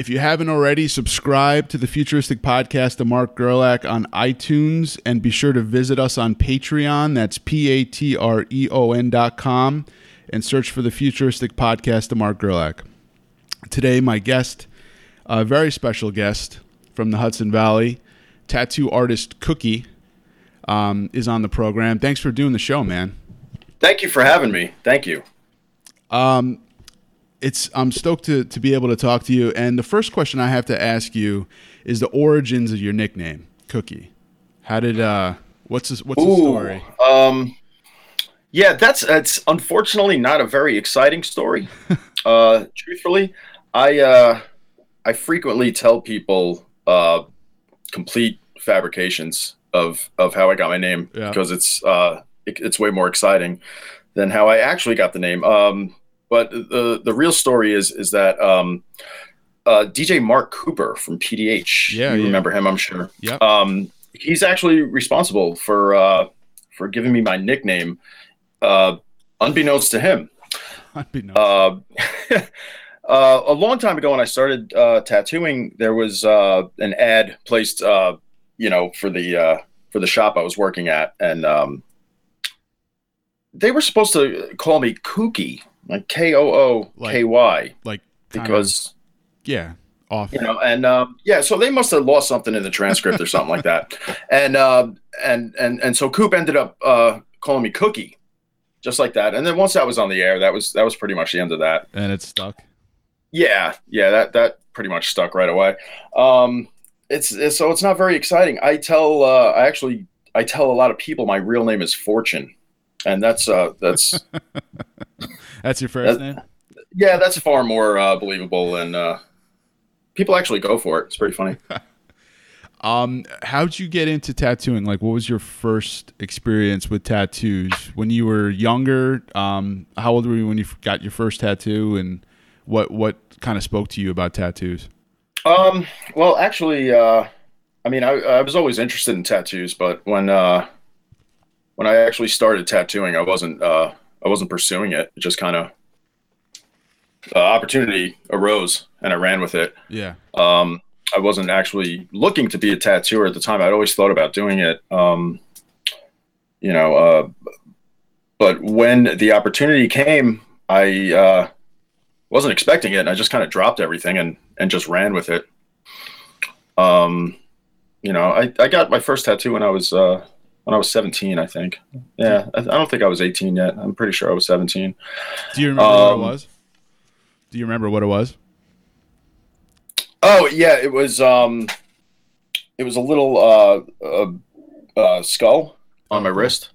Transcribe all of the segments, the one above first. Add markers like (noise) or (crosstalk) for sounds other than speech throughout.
if you haven't already, subscribe to the Futuristic Podcast of Mark Gerlach on iTunes and be sure to visit us on Patreon. That's P A T R E O N dot com and search for the Futuristic Podcast of Mark Gerlach. Today, my guest, a very special guest from the Hudson Valley, tattoo artist Cookie, um, is on the program. Thanks for doing the show, man. Thank you for having me. Thank you. Um, it's I'm stoked to to be able to talk to you. And the first question I have to ask you is the origins of your nickname, Cookie. How did uh what's this, what's the story? Um yeah, that's that's unfortunately not a very exciting story. (laughs) uh truthfully, I uh I frequently tell people uh complete fabrications of of how I got my name Yeah. because it's uh it, it's way more exciting than how I actually got the name. Um but the the real story is is that um uh, DJ Mark Cooper from PDH. Yeah, you yeah. remember him, I'm sure. Yep. Um, he's actually responsible for uh, for giving me my nickname, uh, unbeknownst to him. Unbeknownst. Uh, (laughs) uh, a long time ago, when I started uh, tattooing, there was uh, an ad placed, uh, you know, for the uh, for the shop I was working at, and um, they were supposed to call me Kooky, like K O O K Y, like kind of- because yeah, off. you know and um, yeah so they must have lost something in the transcript or something like that. (laughs) And uh, and and and so coop ended up uh, calling me cookie just like that. And then once that was on the air that was that was pretty much the end of that. And it stuck. yeah yeah that that pretty much stuck right away. Um it's, it's so it's not very exciting. I tell uh i actually i tell a lot of people my real name is fortune. And that's uh that's (laughs) That's your first That- name? yeah that's far more uh believable and uh people actually go for it it's pretty funny (laughs) Um, how'd you get into tattooing? Like, what was your first experience with tattoos when you were younger? Um, how old were you when you got your first tattoo, and what what kind of spoke to you about tattoos? Um, well, actually, uh, I mean, I, I was always interested in tattoos, but when uh, when I actually started tattooing, I wasn't uh, I wasn't pursuing it. It just kind of uh, opportunity arose, and I ran with it. Yeah, Um, I wasn't actually looking to be a tattooer at the time. I'd always thought about doing it. Um, you know, uh, but when the opportunity came, I uh, wasn't expecting it, and I just kind of dropped everything and and just ran with it. Um, you know, I, I got my first tattoo when I was uh, when I was 17, I think. Yeah, I, I don't think I was 18 yet. I'm pretty sure I was 17. do you remember what it Um, was? Do you remember what it was? Oh yeah, it was um, it was a little uh, uh, uh skull on my wrist.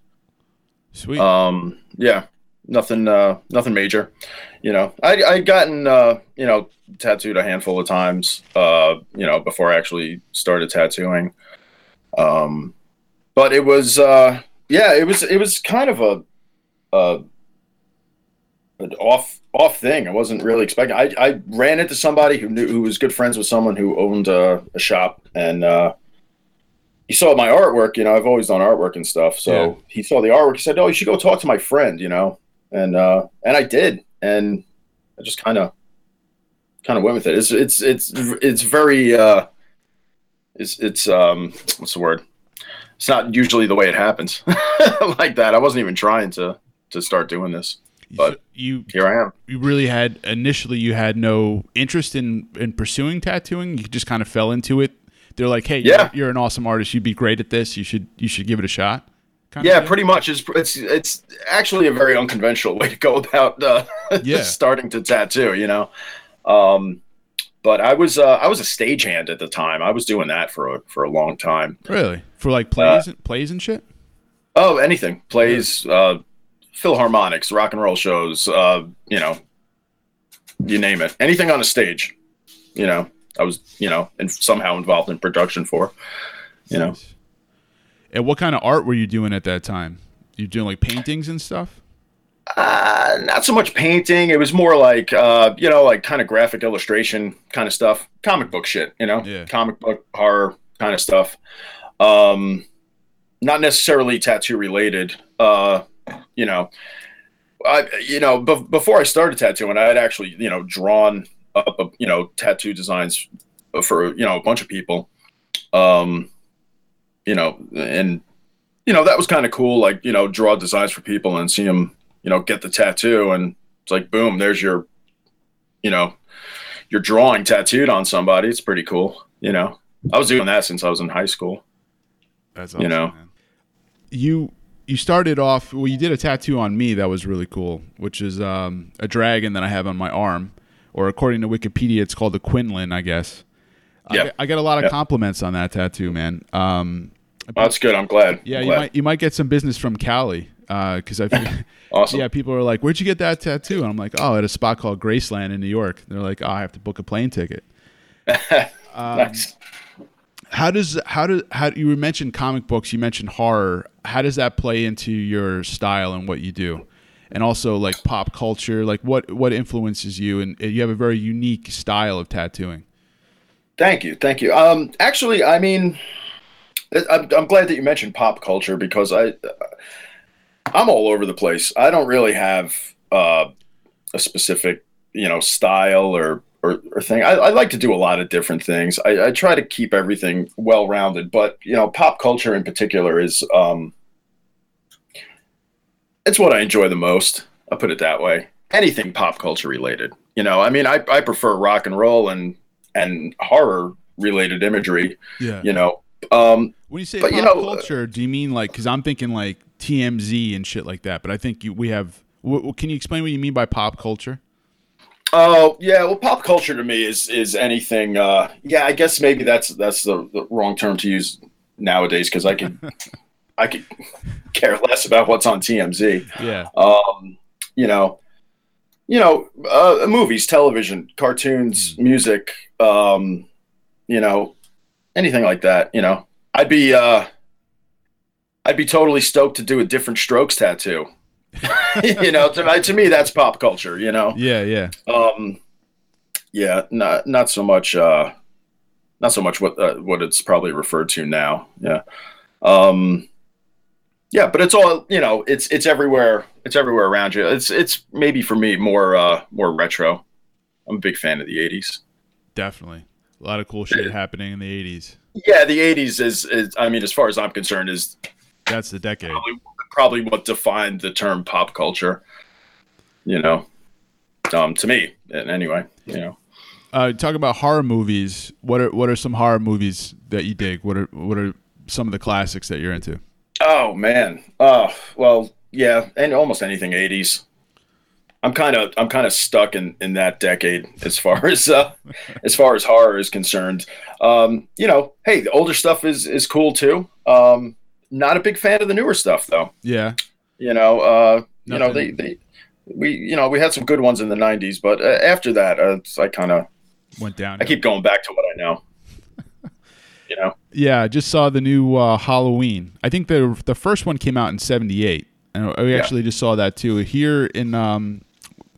Sweet. Um, yeah, nothing, uh, nothing major. You know, I I gotten uh, you know tattooed a handful of times. Uh, you know, before I actually started tattooing. Um, but it was uh, yeah, it was it was kind of a uh, an off off thing. I wasn't really expecting. I I ran into somebody who knew who was good friends with someone who owned a, a shop and. uh he saw my artwork, you know, I've always done artwork and stuff. So Yeah. he saw the artwork. He said, "Oh, you should go talk to my friend," you know, and uh, and I did, and I just kind of kind of went with it. It's it's it's it's very uh, it's it's um what's the word? It's not usually the way it happens (laughs) like that. I wasn't even trying to to start doing this. but- you Here I am. you really had initially you had no interest in in pursuing tattooing. You just kind of fell into it. They're like, hey, Yeah. you're, you're an awesome artist. You'd be great at this. You should you should give it a shot. Kind Yeah, pretty much. It's it's it's actually a very unconventional (laughs) way to go about uh, (laughs) Yeah. starting to tattoo. You know, um, but I was uh, I was a stagehand at the time. I was doing that for a for a long time. really for like Uh, plays plays and shit. Oh, anything plays, uh, philharmonics, rock and roll shows. Uh, you know, you name it. Anything on a stage. You know, I was you know and somehow involved in production for. You know. And what kind of art were you doing at that time? You doing like paintings and stuff? Uh, not so much painting. It was more like, uh, you know, like kind of graphic illustration kind of stuff, comic book shit, you know, Yeah. comic book horror kind of stuff. Um, not necessarily tattoo related. Uh, you know, I, you know, be- before I started tattooing, I had actually, you know, drawn up, uh, you know, tattoo designs for you know a bunch of people. Um, you know, and you know that was kind of cool. Like you know, draw designs for people and see them, you know, get the tattoo, and it's like boom, there's your, you know, your drawing tattooed on somebody. It's pretty cool. You know, I was doing that since I was in high school. That's You know. man. You you started off well. You did a tattoo on me that was really cool, which is um, a dragon that I have on my arm, or according to Wikipedia, it's called the Quinlan, I guess. I, Yeah. get- I get a lot of Yeah. compliments on that tattoo, man. Um, Well, that's good. I'm glad. yeah, I'm you glad. might you might get some business from Cali because I. (laughs) (laughs) Awesome. Yeah, people are like, "Where'd you get that tattoo?" And I'm like, "Oh, at a spot called Graceland in New York." They're like, "Oh, I have to book a plane ticket." (laughs) Um, Nice. How does how do how you mentioned comic books? You mentioned horror. How does that play into your style and what you do? And also like pop culture, like what what influences you? And you have a very unique style of tattooing. Thank you, thank you. Um, actually, I mean, I'm, I'm glad that you mentioned pop culture because I, I'm all over the place. I don't really have uh, a specific, you know, style or or, or thing. I, I like to do a lot of different things. I, I try to keep everything well rounded, but you know, pop culture in particular is um, it's what I enjoy the most. I'll put it that way. Anything pop culture related. You know, I mean, I, I prefer rock and roll and and horror related imagery. Yeah. You know, um, When you say But, pop you know, culture, do you mean like? Because I'm thinking like TMZ and shit like that. But I think you, we have. W- can you explain what you mean by pop culture? Oh yeah, well, pop culture to me is is anything. Uh, yeah, I guess maybe that's that's the, the wrong term to use nowadays because I could (laughs) I could care less about what's on TMZ. Yeah. Um, you know, you know, uh, movies, television, cartoons, music. Um, you know, anything like that. You know, I'd be uh, I'd be totally stoked to do a Diff'rent Strokes tattoo. (laughs) you know, to, to me, that's pop culture. You know. Yeah. Yeah. Um, yeah, not not so much. Uh, not so much what uh, what it's probably referred to now. Yeah, um, yeah, but it's all you know. It's it's everywhere. It's everywhere around you. It's it's maybe for me more uh, more retro. I'm a big fan of the '80s. Definitely. A lot of cool shit happening in the 80s. Yeah, the '80s is, is I mean, as far as I'm concerned, is That's the decade. probably, probably what defined the term pop culture. You know, um, to me, anyway, you know. Uh, talk about horror movies. What are what are some horror movies that you dig? What are what are some of the classics that you're into? Oh man. Oh well, yeah, and almost anything '80s. I'm kind of I'm kind of stuck in in that decade as far (laughs) as uh, as far as horror is concerned. Um, you know, hey, the older stuff is is cool too. Um, not a big fan of the newer stuff though. Yeah. You know, uh, you know they, they we you know we had some good ones in the '90s, but uh, after that, uh, I kind of Went down. I keep going back to what I know. (laughs) You know. Yeah, I just saw the new uh, Halloween. I think the the first one came out in '78, and we Yeah. actually just saw that too here in um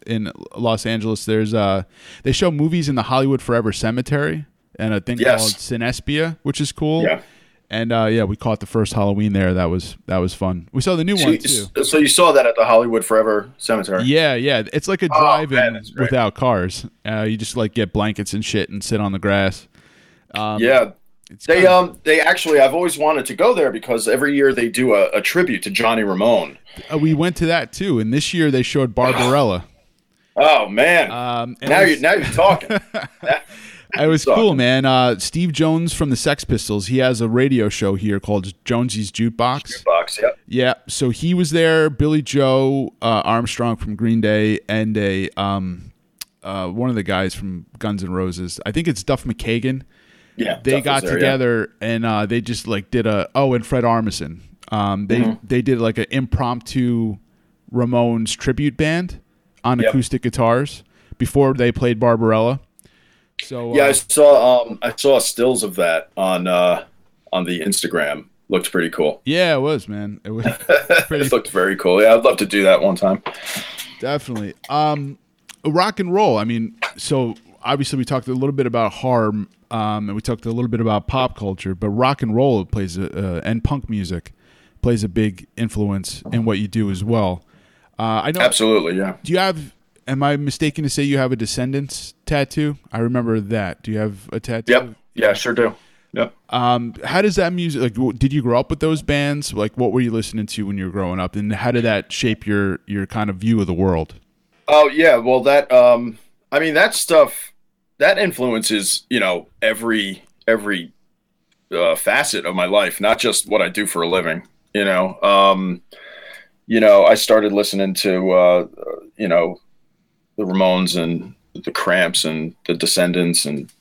in Los Angeles. There's uh they show movies in the Hollywood Forever Cemetery and a thing Yes. called Cinespia, which is cool. Yeah. And uh, yeah, we caught the first Halloween there. That was that was fun. We saw the new So, one you- too. so you saw that at the Hollywood Forever Cemetery. Yeah, yeah. It's like a Oh, drive-in great. without cars. Uh, you just like get blankets and shit and sit on the grass. Um, yeah, They kinda- um they actually I've always wanted to go there because every year they do a, a tribute to Johnny Ramone. uh, we went to that too, and this year they showed Barbarella. Oh man. Um, now you're now you're talking. (laughs) That- It was cool, man. Uh, Steve Jones from the Sex Pistols. He has a radio show here called Jonesy's Jukebox. box, yep. Yeah, so he was there. Billie Joe uh, Armstrong from Green Day, and a um, uh, one of the guys from Guns N' Roses. I think it's Duff McKagan. Yeah. They Duff got there, yeah. together and uh, they just like did a oh, and Fred Armisen. Um, they Mm-hmm. they did like an impromptu Ramones tribute band on Yep. acoustic guitars before they played Barbarella. So Yeah, I uh, saw um I saw stills of that on uh on the Instagram. Looked pretty cool. yeah, it was man. It was (laughs) Pretty- it looked very cool. Yeah, I'd love to do that one time. Definitely. Um, rock and roll. I mean, so obviously we talked a little bit about harm, um, and we talked a little bit about pop culture, but rock and roll plays a, uh, and punk music plays a big influence in what you do as well. Uh, I know. Absolutely, yeah. Do you have am I mistaken to say you have a Descendents tattoo? I remember that. Do you have a tattoo? Yep. Yeah, sure do. Yep. Um, how does that music like? Did you grow up with those bands? Like, what were you listening to when you were growing up, and how did that shape your your kind of view of the world? Oh yeah, well that um I mean that stuff that influences, you know, every every uh, facet of my life, not just what I do for a living, you know. Um you know, I started listening to uh you know, the Ramones and the Cramps and the Descendents and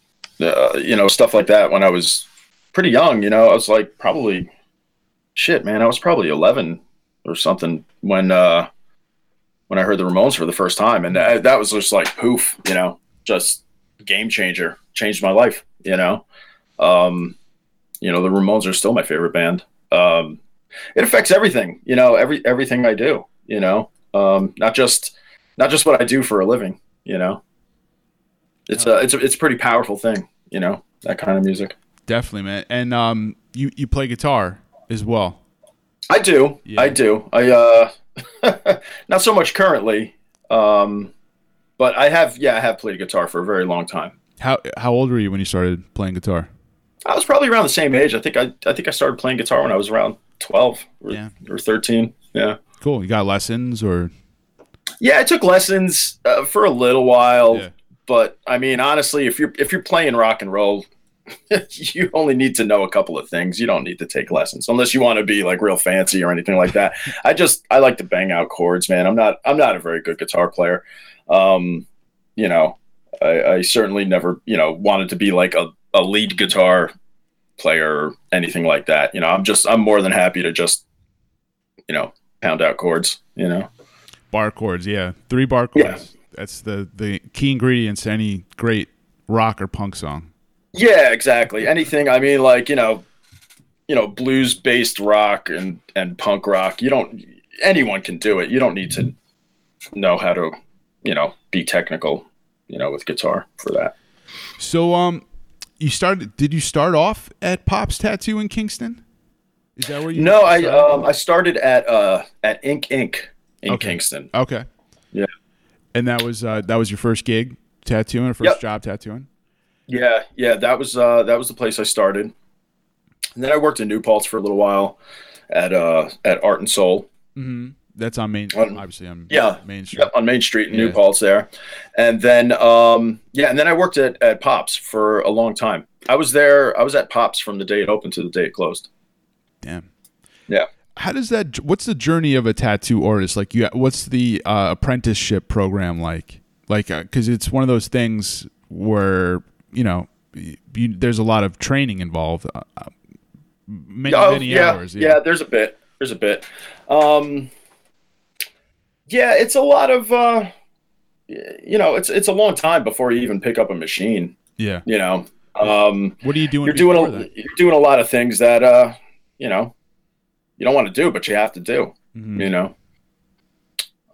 uh, you know, stuff like that when I was pretty young, you know. I was like probably shit, man, I was probably 11 or something when uh when I heard the Ramones for the first time, and that, that was just like poof, you know, just game changer, changed my life, you know. Um, you know, the Ramones are still my favorite band. Um, it affects everything, you know, every everything I do, you know, um, not just not just what I do for a living, you know. It's a it's a it's a pretty powerful thing, you know, that kind of music. Definitely, man. And um, you you play guitar as well. I do. Yeah. I do. I uh (laughs) not so much currently. Um but I have yeah, I have played guitar for a very long time. How how old were you when you started playing guitar? I was probably around the same age. I think I I think I started playing guitar when I was around 12 or, Yeah. or 13. Yeah. Cool. You got lessons or Yeah, I took lessons uh, for a little while, Yeah. but I mean honestly, if you're if you're playing rock and roll, (laughs) you only need to know a couple of things. You don't need to take lessons unless you want to be like real fancy or anything like that. I just I like to bang out chords, man. I'm not I'm not a very good guitar player. Um, you know, I, I certainly never you know wanted to be like a, a lead guitar player or anything like that. You know, I'm just I'm more than happy to just you know pound out chords. You know. Bar chords? Yeah, three bar Yeah. chords. That's the the key ingredients to any great rock or punk song. Yeah, exactly. Anything. I mean, like you know, you know, blues based rock and and punk rock. You don't. Anyone can do it. You don't need to know how to, you know, be technical. You know, with guitar for that. So um, you started? Did you start off at Pop's Tattoo in Kingston? Is that where you? No, I um I started at uh at Ink Inc. in Okay. Kingston. Okay. Yeah. And that was uh, that was your first gig tattooing, or first Yep. job tattooing? Yeah, yeah, that was uh that was the place I started. And then I worked in New Paltz for a little while at uh at Art and Soul. Mm-hmm. That's on Main. Um, obviously on yeah, Main Street. Yep, on Main Street in New Yeah. Paltz there. And then um yeah, and then I worked at, at Pops for a long time. I was there I was at Pops from the day it opened to the day it closed. Damn. Yeah. How does that? What's the journey of a tattoo artist? Like, you, what's the uh, apprenticeship program like? Like, because it's one of those things where you know you, there's a lot of training involved. Uh, uh, many, Oh, many yeah, hours. yeah, there's a bit. There's a bit. Um yeah, it's a lot of uh you know, it's it's a long time before you even pick up a machine, yeah. you know. Um What are you doing? you're doing a, that? you're doing a lot of things that uh you know you don't want to do but you have to do Mhm. you know?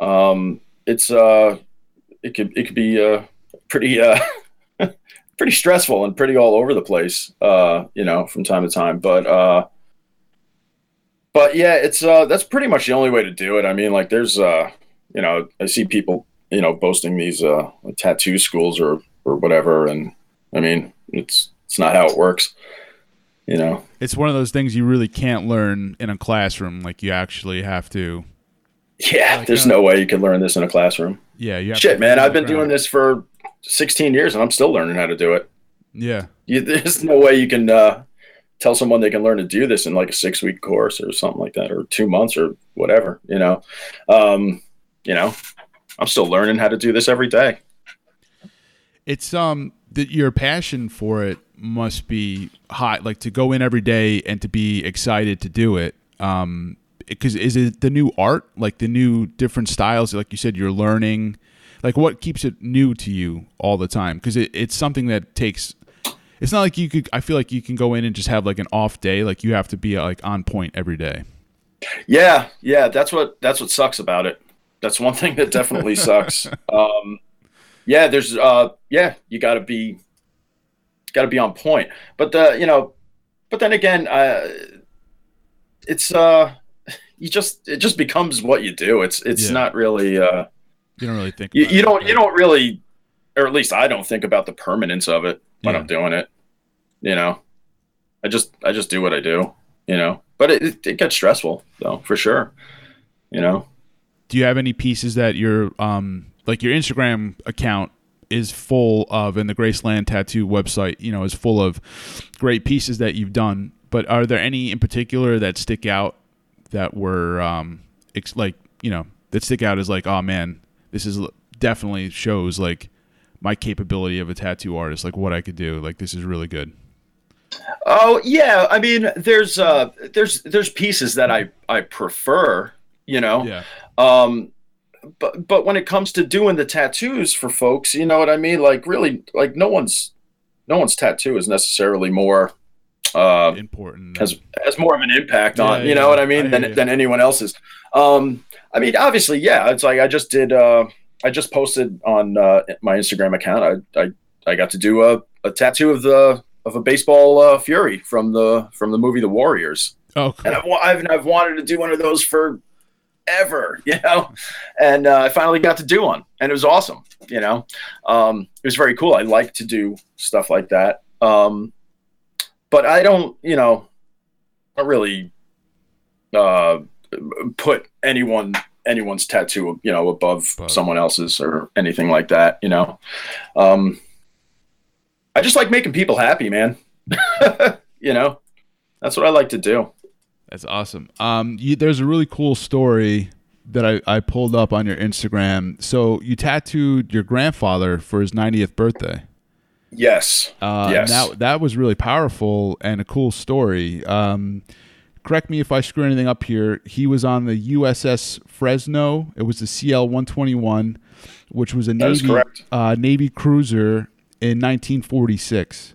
Um it's uh it could it could be uh pretty uh (laughs) pretty stressful and pretty all over the place uh you know from time to time but uh but yeah it's uh that's pretty much the only way to do it. I mean like there's uh you know i see people you know boasting these uh tattoo schools or or whatever and i mean it's it's not how it works you know? It's one of those things you really can't learn in a classroom. Like, you actually have to. yeah Like, there's uh, no way you can learn this in a classroom. Yeah, shit man i've been doing this for 16 years and i'm still learning how to do it. Yeah, you, there's no way you can uh, tell someone they can learn to do this in like a six week course or something like that or two months or whatever you know? Um, you know i'm still learning how to do this every day. It's um that your passion for it must be hot. Like to go in every day and to be excited to do it. Um, because is it the new art, like the new different styles? Like you said, you're learning. Like what keeps it new to you all the time? Because it, it's something that takes. It's not like you could. I feel like you can go in and just have like an off day. Like you have to be like on point every day. yeah yeah that's what that's what sucks about it that's one thing that definitely sucks (laughs) um, yeah there's uh, yeah you got to be got to be on point but the you know but then again uh, it's uh you just it just becomes what you do it's it's Yeah. not really uh You don't really think. You, you it, don't you don't really, or at least I don't think about the permanence of it when Yeah. I'm doing it. You know, I just I just do what I do. You know, but it, it, it gets stressful though for sure. You know. Do you have any pieces that your um like your Instagram account is full of, and the Graceland Tattoo website, you know, is full of great pieces that you've done. But are there any in particular that stick out that were um ex- like you know that stick out as like oh man, this is definitely shows like my capability of a tattoo artist, like what I could do. Like this is really good. Oh yeah, I mean, there's uh, there's there's pieces that I I prefer, you know. Yeah, Um, but but when it comes to doing the tattoos for folks, you know what I mean. Like really, like no one's no one's tattoo is necessarily more uh, important. has has more of an impact Yeah, on you yeah, know what I I mean hear than you. than anyone else's. Um, I mean, obviously, yeah. It's like I just did. Uh, I just posted on uh, my Instagram account. I I, I got to do a, a tattoo of the of a baseball uh, fury from the from the movie The Warriors, oh, cool. and I've I've, I've wanted to do one of those for ever, (laughs) you know, and uh, I finally got to do one, and it was awesome. You know, um, it was very cool. I like to do stuff like that, um, but I don't, you know, I really uh, put anyone anyone's tattoo, you know, above Above. someone else's or anything like that. You know, um, I just like making people happy, man. (laughs) you know, that's what I like to do. That's awesome. Um, you, there's a really cool story that I, I pulled up on your Instagram. So you tattooed your grandfather for his 90th birthday. Yes. Uh, Yes. That that was really powerful and a cool story. Um, correct me if I screw anything up here. He was on the USS Fresno. It was the CL 121, which was a Navy uh, Navy cruiser in 1946.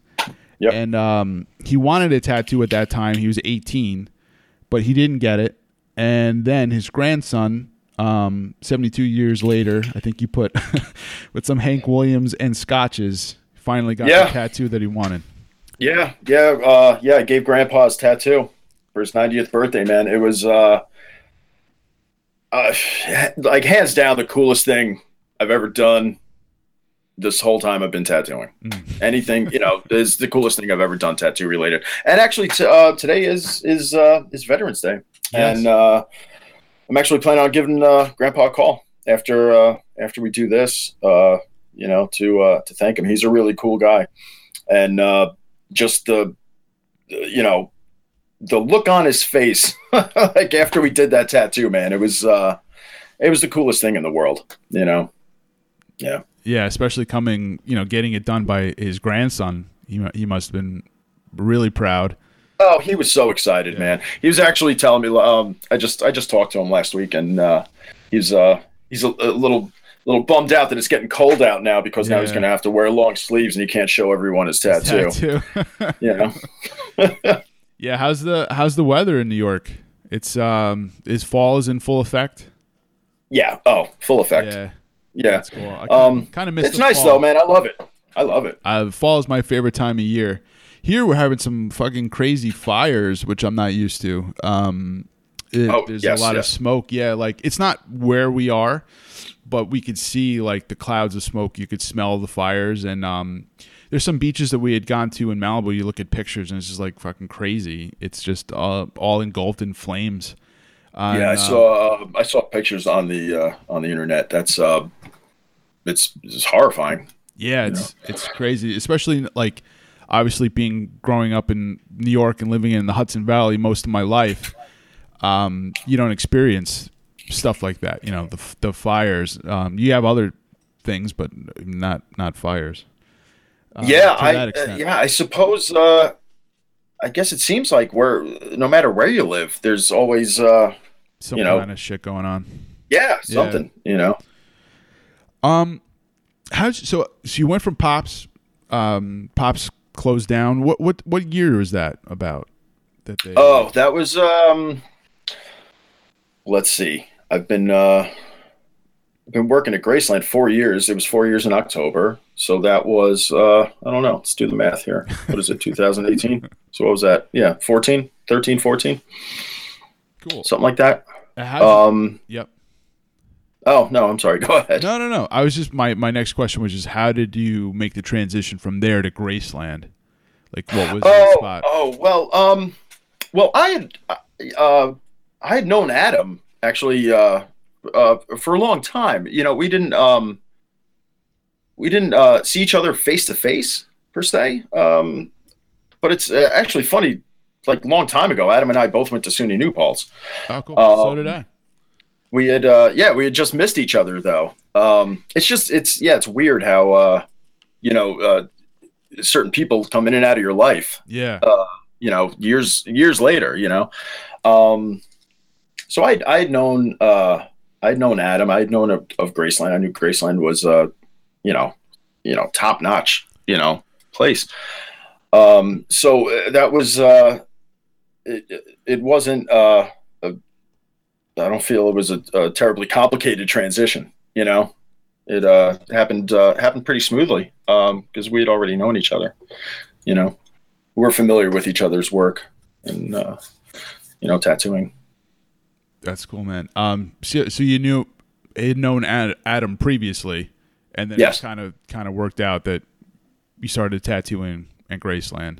Yep. And um, he wanted a tattoo at that time. He was 18, but he didn't get it. And then his grandson, um, 72 years later, I think you put (laughs) with some Hank Williams and scotches, finally got Yeah. the tattoo that he wanted. Yeah, yeah, uh, yeah. I gave Grandpa his tattoo for his 90th birthday. Man, it was uh, uh, like hands down the coolest thing I've ever done. This whole time I've been tattooing. Mm. Anything you know (laughs) is the coolest thing I've ever done tattoo related. And actually, t- uh, today is is uh, is Veterans Day, Yes. and uh, I'm actually planning on giving uh, Grandpa a call after uh, after we do this. Uh, you know, to uh, to thank him. He's a really cool guy, and uh, just the you know the look on his face (laughs) like after we did that tattoo man it was uh it was the coolest thing in the world you know yeah Yeah, especially coming, you know, getting it done by his grandson. He, he must have been really proud. oh he was so excited Yeah. man he was actually telling me um i just i just talked to him last week and uh he's uh he's a, a little little bummed out that it's getting cold out now because now he's gonna have to wear long sleeves and he can't show everyone his tattoo Tattoo. (laughs) you know (laughs) yeah, how's the how's the weather in New York? It's um is fall is in full effect. yeah oh full effect Yeah, yeah, that's cool. I Um, kind of miss. it's nice though man i love it i love it Uh, fall is my favorite time of year. Here we're having some fucking crazy fires, which I'm not used to. Um, it- Oh, there's yes, a lot yes. of smoke. Yeah, like it's not where we are, but we could see like the clouds of smoke. You could smell the fires, and um, there's some beaches that we had gone to in Malibu. You look at pictures, and it's just like fucking crazy. It's just uh, all engulfed in flames. Uh, yeah, I saw uh, I saw pictures on the uh, on the internet. That's uh, it's it's horrifying. Yeah, it's it's crazy, especially like obviously being growing up in New York and living in the Hudson Valley most of my life. Um, you don't experience stuff like that. You know, the the fires. Um, you have other things, but not not fires. Uh, yeah, I uh, yeah, I suppose. Uh, I guess it seems like where no matter where you live, there's always uh, some you know. kind of shit going on. yeah something. You know. Um, how so? So you went from Pops. Um, Pops closed down. What what what year was that about? That they. Oh, that was um. Let's see. I've been uh, I've been working at Graceland four years. It was four years in October, so that was uh, I don't know. Let's do the math here. What is it? (laughs) 2018. so what was that? Yeah, 14, 13, 14, cool. something like that. How's it- Um, yep. Oh no, I'm sorry. (laughs) Go ahead. No, no, no. I was just my my next question was just how did you make the transition from there to Graceland? Like what was the Oh, spot? oh well, um, well, I had, uh, I had known Adam actually, uh, uh, for a long time. You know, we didn't, um, we didn't uh, see each other face to face per se. Um, but it's uh, actually funny. Like a long time ago, Adam and I both went to SUNY New Paltz. Oh, cool. so um, did I. We had, uh, yeah, we had just missed each other though. Um, it's just, it's yeah, it's weird how, uh, you know, uh, certain people come in and out of your life Yeah. you know years years later you know um so i i had known uh i'd known adam i'd known of, of graceland i knew graceland was uh you know you know top notch you know place um so uh, that was uh it, it- wasn't uh a, i don't feel it was a, a terribly complicated transition you know it uh happened uh happened pretty smoothly um because we had already known each other you know we're familiar with each other's work and uh, you know tattooing. That's cool, man. Um, so, so you knew had known Ad- Adam previously, and then Yes. it kind of kind of worked out that you started tattooing at Graceland.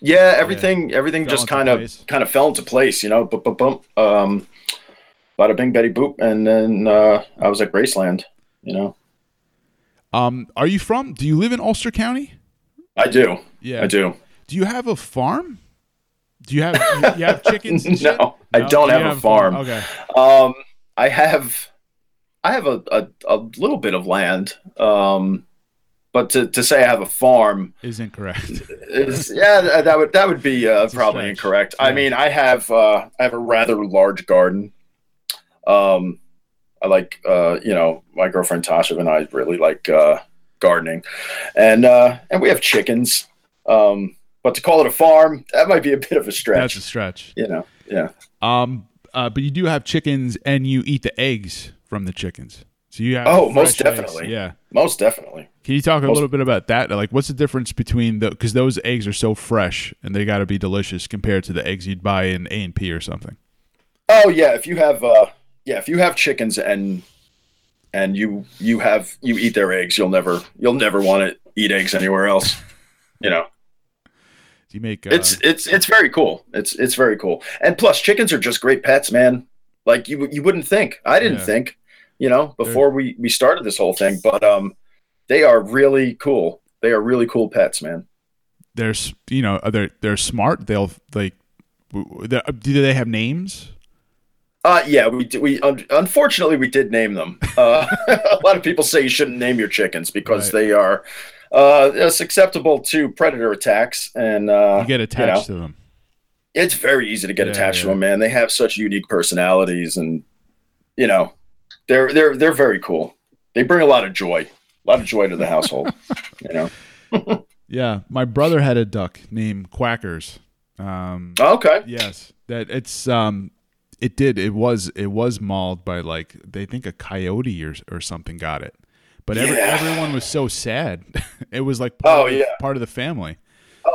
Yeah, everything everything Fell just kind of place. kind of fell into place, you know. Boop, boop, boop. Um, bada bing, Betty boop, and then uh, I was at Graceland. You know, Um, are you from? Do you live in Ulster County? I do, Yeah. I do. Do you have a farm? Do you have you, you have chickens? And (laughs) shit? No, I don't you have a farm. Okay. Um, I have, I have a, a, a little bit of land. Um, but to, to say I have a farm Is incorrect. (laughs) is yeah that would that would be uh, probably incorrect. I mean, I have uh, I have a rather large garden. Um, I like uh, you know my girlfriend Tasha and I really like uh, gardening, and uh, and we have chickens. Um, but to call it a farm, that might be a bit of a stretch. That's a stretch. you know, yeah. Um, uh, but you do have chickens, and you eat the eggs from the chickens. So you have Oh, most eggs. definitely. Yeah. Most definitely. Can you talk a Most- little bit about that? Like, what's the difference between the because those eggs are so fresh and they got to be delicious compared to the eggs you'd buy in A and P or something. Oh yeah, if you have uh, yeah, if you have chickens and and you you have you eat their eggs, you'll never you'll never want to eat eggs anywhere else. You know. Do you make? Uh, it's it's it's very cool. It's it's very cool. And plus, chickens are just great pets, man. Like you you wouldn't think. I didn't Yeah. think, you know, before we we started this whole thing, but um, they are really cool. They are really cool pets, man. they're you know uh, they're they're smart. They'll like. w- w- they're- Do they have names? Uh, yeah, we we un- unfortunately we did name them. Uh, (laughs) a lot of people say you shouldn't name your chickens because Right. they are uh, susceptible to predator attacks, and uh, You get attached to them. it's very easy to get Yeah, attached to them. Man, they have such unique personalities, and you know, they're they're they're very cool. They bring a lot of joy, a lot of joy to the household. (laughs) you know. (laughs) Yeah, my brother had a duck named Quackers. Um, Okay. yes, that it's um, it did. It was it was mauled by like they think a coyote or or something got it, but every, Yeah. everyone was so sad. (laughs) it was like part Oh, of yeah. part of the family.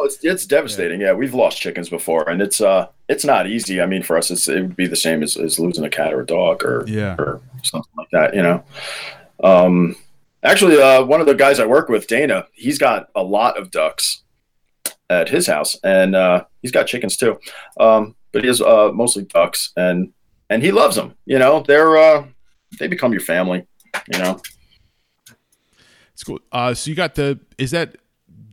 It's it's devastating. Yeah. we've lost chickens before, and it's uh it's not easy. I mean, for us, it's, it would be the same as, as losing a cat or a dog or Yeah. or something like that. You know. Um, actually, uh, one of the guys I work with, Dana, he's got a lot of ducks at his house, and uh, he's got chickens too. Um, but he has uh, mostly ducks, and and he loves them. You know, they're uh, they become your family. You know. It's cool. Uh, so you got the is that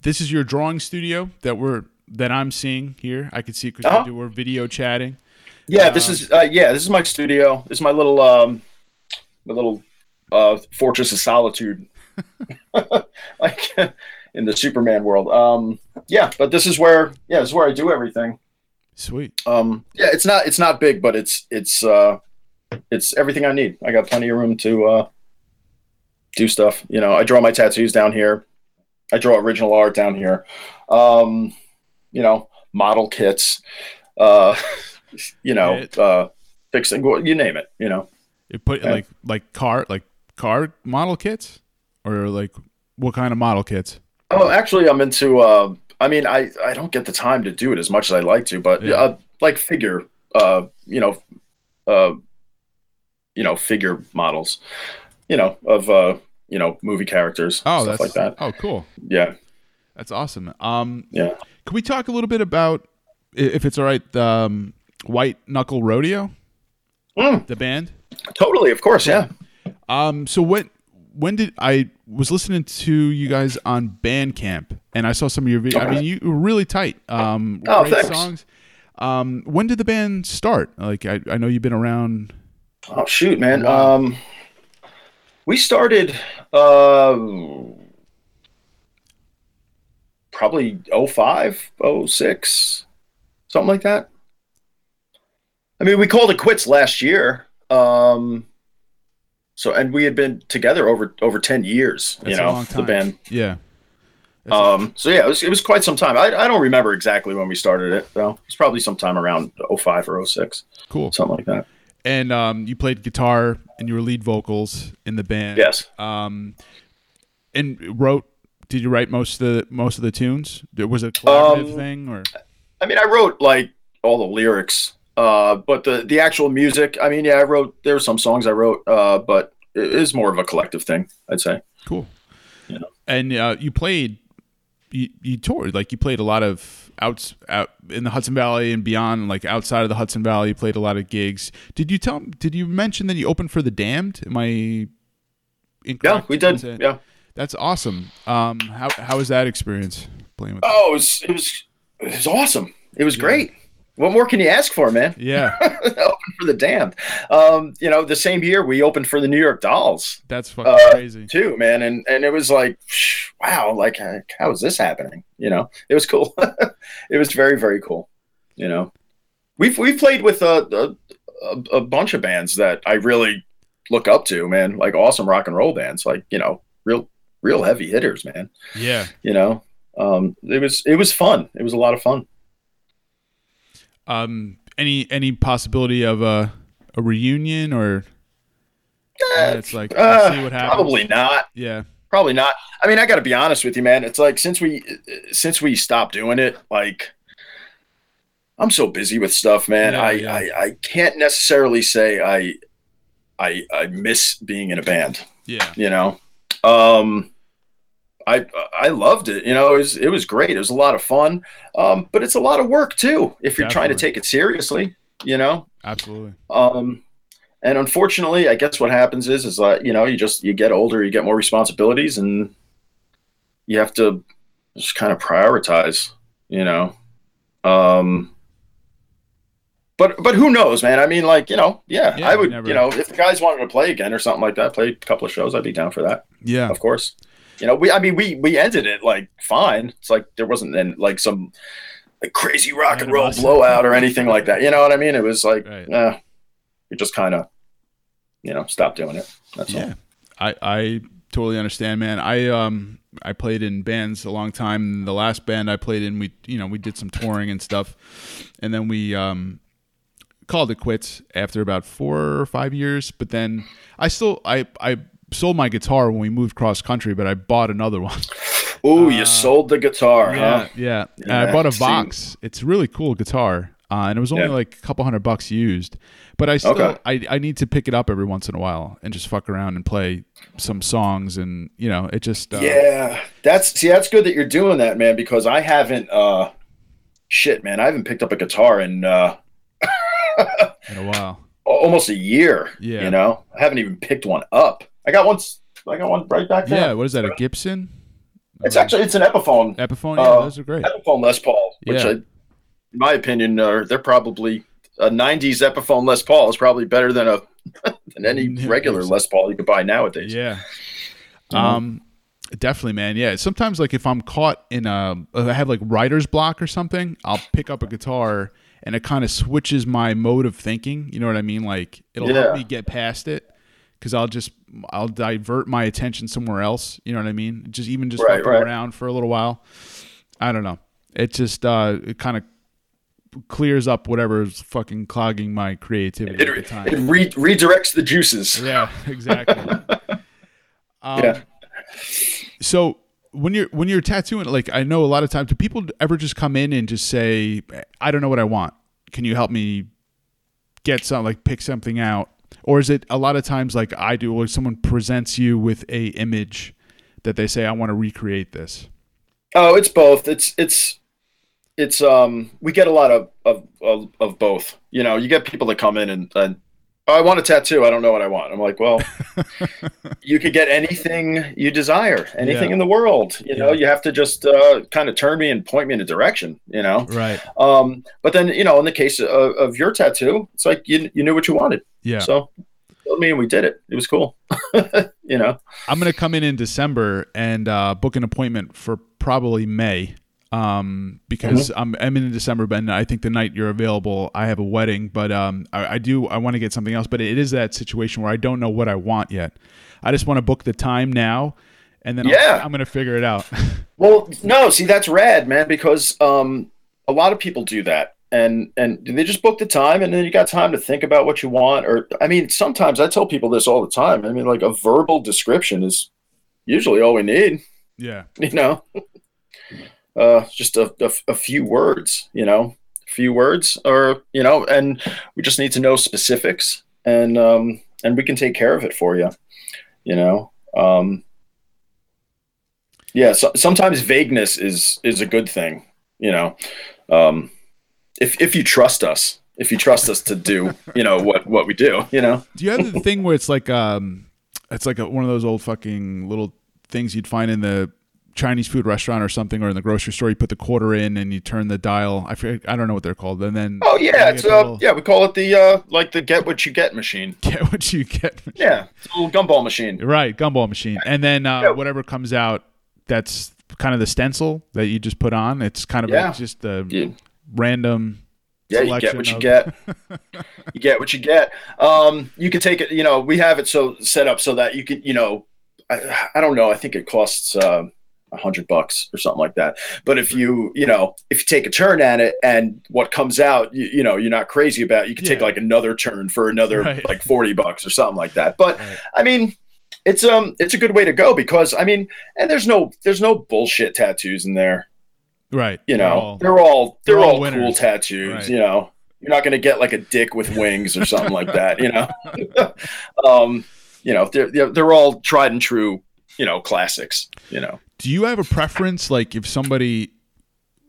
this is your drawing studio that we're that I'm seeing here. I can see because Uh-huh. we're video chatting. Yeah, this Um, is uh, yeah, this is my studio. This is my little um, my little uh, fortress of solitude, (laughs) (laughs) like in the Superman world. Um, yeah, but this is where yeah, this is where I do everything. Sweet. Um, yeah, it's not it's not big, but it's it's uh, it's everything I need. I got plenty of room to uh, do stuff. You know, I draw my tattoos down here. I draw original art down here. Um, you know, model kits. Uh, (laughs) you know, uh, fixing you name it. You know. It put Yeah. like like car like car model kits or like what kind of model kits? Oh, actually, I'm into. Uh, I mean, I I don't get the time to do it as much as I like to, but Yeah. uh, like figure. Uh, you know, uh, you know figure models, you know of uh, you know movie characters, Oh, stuff that's like that. Oh, cool. Yeah, That's awesome. Um, yeah. can we talk a little bit about, if it's all right, the um, White Knuckle Rodeo, Mm, the band? totally, of course, yeah. Um, so when when did I was listening to you guys on Bandcamp and I saw some of your videos. I mean, you were really tight. Um, Oh, great thanks. songs. Um, when did the band start? Like, I, I know you've been around. Oh shoot, man. Um, we started uh, probably 05, 06, something like that. I mean, we called it quits last year. Um, so and we had been together over over ten years. That's you a know, long the band. Yeah. That's- Um, so yeah, it was it was quite some time. I, I don't remember exactly when we started it though. It's probably sometime around 05 or 06, cool. something like that. And um, you played guitar and you were lead vocals in the band. Yes. Um, and wrote. Did you write most of the most of the tunes? Was it a collaborative Um, thing or? I mean, I wrote like all the lyrics, uh, but the the actual music. I mean, yeah, I wrote. There were some songs I wrote, uh, but it is more of a collective thing, I'd say. Cool. You know. And uh, you played, you, you toured like you played a lot of outs out in the Hudson Valley and beyond, like outside of the Hudson Valley. Played a lot of gigs. Did you tell? Did you mention that you opened for the Damned? Am I? Yeah, we did. Yeah. That's awesome. Um, how how was that experience playing with? Oh, it was it was it was awesome. It was great. What more can you ask for, man? Yeah, (laughs) for the damned. Um, you know, the same year we opened for the New York Dolls that's fucking Uh, crazy. too, man, and and it was like, wow, like uh, how is this happening? You know, it was cool. (laughs) it was very very cool. You know, we've we've played with a, a a a bunch of bands that I really look up to, man. Like awesome rock and roll bands, like you know, real real heavy hitters, man. Yeah. You know, um, it was it was fun. It was a lot of fun. Um, any any possibility of a a reunion or? Yeah, it's like Uh, see what happens. probably not. Yeah. Probably not. I mean, I got to be honest with you, man. It's like since we since we stopped doing it, like I'm so busy with stuff, man. Yeah, I, yeah. I I can't necessarily say I I I miss being in a band. Yeah. You know, um, I I loved it. You know, it was it was great. It was a lot of fun. Um, but it's a lot of work too if you're trying to take it seriously. You know, Absolutely. um, and unfortunately, I guess what happens is, is that you know, you just you get older, you get more responsibilities, and you have to just kind of prioritize. You know, um, but but who knows, man? I mean, like you know, yeah, Yeah, I would, never- you know, if the guys wanted to play again or something like that, play a couple of shows, I'd be down for that, Yeah. of course. You know, we, I mean, we we ended it like fine. It's like there wasn't then like some like crazy rock and roll blowout or anything like that. You know what I mean? It was like, Right. we just kind of, you know, stopped doing it. That's Yeah, I I totally understand, man. I um I played in bands a long time. The last band I played in, we you know we did some touring and stuff, and then we um called it quits after about four or five years. But then I still I I sold my guitar when we moved cross country, but I bought another one. all. Ooh, you sold the guitar, yeah, huh? yeah. And Yeah, I bought a. Vox. It's a really cool guitar. Uh, and it was only Yeah. like a couple hundred bucks used, but I still Okay. I, I need to pick it up every once in a while and just fuck around and play some songs and you know it just uh, Yeah, that's see, that's good that you're doing that, man. Because I haven't, uh, shit, man, I haven't picked up a guitar in uh, (laughs) in a while. almost a year. Yeah. you know, I haven't even picked one up. I got one. I got one right back there. Yeah, what is that? A Gibson? It's actually it's an Epiphone. Epiphone. Yeah, uh, those are great. Epiphone Les Paul, which Yeah. I, in my opinion, are they're probably a '90s Epiphone Les Paul is probably better than a (laughs) than any (laughs) regular. Les Paul you could buy nowadays. Yeah. Mhm. Um, definitely, man. Yeah. Sometimes, like if I'm caught in a, I have like writer's block or something, I'll pick up a guitar and it kind of switches my mode of thinking. You know what I mean? Like it'll Yeah. help me get past it because I'll just I'll divert my attention somewhere else. You know what I mean? Just even just Right, right. around for a little while. I don't know. It just uh, it kind of clears up whatever's fucking clogging my creativity It, at the time. it re- redirects the juices. Yeah, exactly. (laughs) um, Yeah. So when you're when you're tattooing, like I know a lot of times, do people ever just come in and just say, "I don't know what I want. Can you help me get some like pick something out?" Or is it a lot of times like I do, where someone presents you with a image that they say I want to recreate this? Oh, it's both. It's it's it's um we get a lot of of of, of both. You know, you get people that come in and, and oh, I want a tattoo. I don't know what I want. I'm like, well, (laughs) you could get anything you desire, anything Yeah. in the world. You know, Yeah. you have to just uh, kind of turn me and point me in a direction. You know, Right. um, but then you know, in the case of, of your tattoo, it's like you you knew what you wanted. Yeah. So, I mean, we did it. It was cool. (laughs) you know. I'm gonna come in in December and uh, book an appointment for probably May, um, because I'm I'm in December, but I think the night you're available, I have a wedding. But um, I, I do I want to get something else, but it is that situation where I don't know what I want yet. I just want to book the time now, and then I'll- Yeah. I'm gonna figure it out. (laughs) Well, no, see that's rad, man, because um a lot of people do that. And and they just book the time and then you got time to think about what you want or I mean, sometimes I tell people this all the time. I mean, like a verbal description is usually all we need, yeah. (laughs) you know. Uh just a, a, a few words, you know. A few words or, you know, and we just need to know specifics and um and we can take care of it for you, you know. Um yeah, so, sometimes vagueness is is a good thing, you know. Um, if if you trust us, if you trust us to do, you know what what we do, you know. Do you have the thing where it's like um, it's like a, one of those old fucking little things you'd find in the Chinese food restaurant or something, or in the grocery store. You put the quarter in and you turn the dial. I forget, I don't know what they're called. And then Oh yeah, it's uh little- yeah we call it the uh like the get what you get machine. (laughs) get what you get. Yeah, it's a little gumball machine. Right, gumball machine, and then uh, Yeah. whatever comes out, that's kind of the stencil that you just put on. It's kind of Yeah. like just a You, random. yeah, you get what you of- get. (laughs) you get what you get. Um, you can take it. You know, we have it so set up so that you can. You know, I, I don't know. I think it costs. Uh, a hundred bucks or something like that. But if you, you know, if you take a turn at it and what comes out, you, you know, you're not crazy about, you can take like another turn for another Right. like 40 bucks or something like that. But Right. I mean, it's, um, it's a good way to go because I mean, and there's no, there's no bullshit tattoos in there. Right, You know, all- they're all, they're, they're all all, cool tattoos, Right. you know, you're not going to get like a dick with wings or something like that, you know? (laughs) (laughs) um, you know, they're, they're, they're all tried and true, you know, classics, you know? Do you have a preference? Like if somebody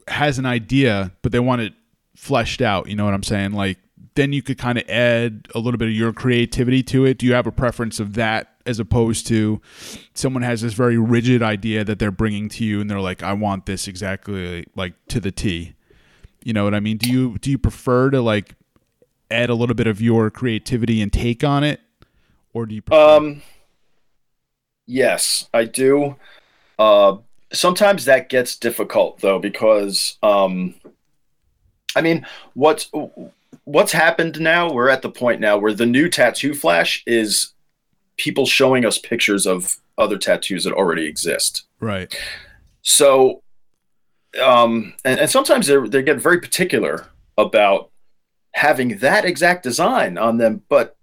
has an idea, but they want it fleshed out, you know what I'm saying? Like then you could kind of add a little bit of your creativity to it. Do you have a preference of that as opposed to someone has this very rigid idea that they're bringing to you and they're like, I want this exactly like to the T. You know what I mean? Do you do you prefer to like add a little bit of your creativity and take on it, or do you? Prefer- Um, yes, I do. Uh, sometimes that gets difficult though because um, I mean, what's what's happened now? We're at the point now where the new tattoo flash is people showing us pictures of other tattoos that already exist. right. So, um, and, and sometimes they they get very particular about having that exact design on them, but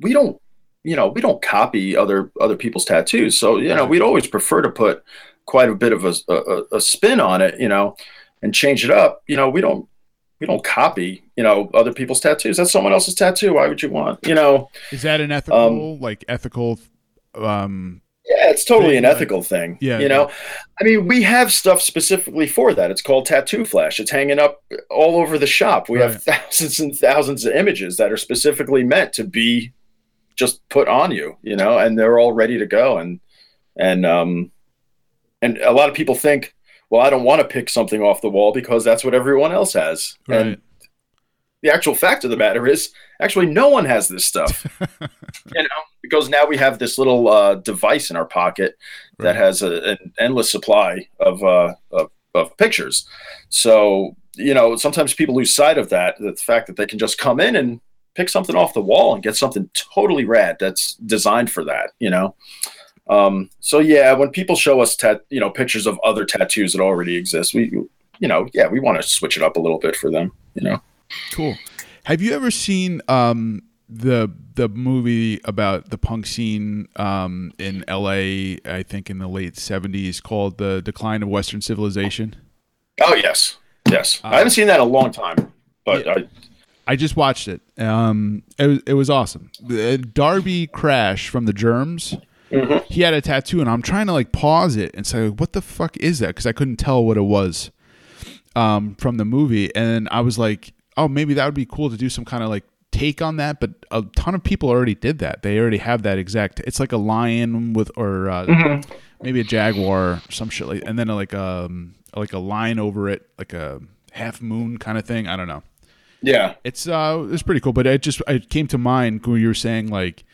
we don't, you know, we don't copy other other people's tattoos. So, you know, we'd always prefer to put quite a bit of a, a, a spin on it, you know, and change it up. You know, we don't we don't copy, you know, other people's tattoos. That's someone else's tattoo. Why would you want, you know? Is that an ethical, like ethical? Um, Yeah, it's totally thing, an like- ethical thing. Yeah, You know, I mean, we have stuff specifically for that. It's called Tattoo Flash. It's hanging up all over the shop. We Right. have thousands and thousands of images that are specifically meant to be just put on you, you know, and they're all ready to go. And, and, um, and a lot of people think, well, I don't want to pick something off the wall because that's what everyone else has. right. And the actual fact of the matter is actually no one has this stuff (laughs) you know because now we have this little uh, device in our pocket that has a, an endless supply of, uh, of of pictures so you know sometimes people lose sight of that the fact that they can just come in and pick something off the wall and get something totally rad that's designed for that you know um, so yeah when people show us tat- you know pictures of other tattoos that already exist we you know yeah we want to switch it up a little bit for them you know Cool. Have you ever seen um, the the movie about the punk scene um, in L.A. I think in the late seventies called "The Decline of Western Civilization"? oh yes yes i haven't seen that in a long time but Yeah. I, I just watched it. Um, it was it was awesome. Uh, Darby Crash from the Germs. He had a tattoo, and I'm trying to like pause it and say, "What the fuck is that?" Because I couldn't tell what it was um, from the movie, and I was like, "Oh, maybe that would be cool to do some kind of like take on that." But a ton of people already did that. They already have that exact. It's like a lion with, or uh, maybe a jaguar, or some shit like, and then like um like a line over it, like a half moon kind of thing. I don't know. Yeah. It's uh it's pretty cool, but it just it came to mind when you were saying like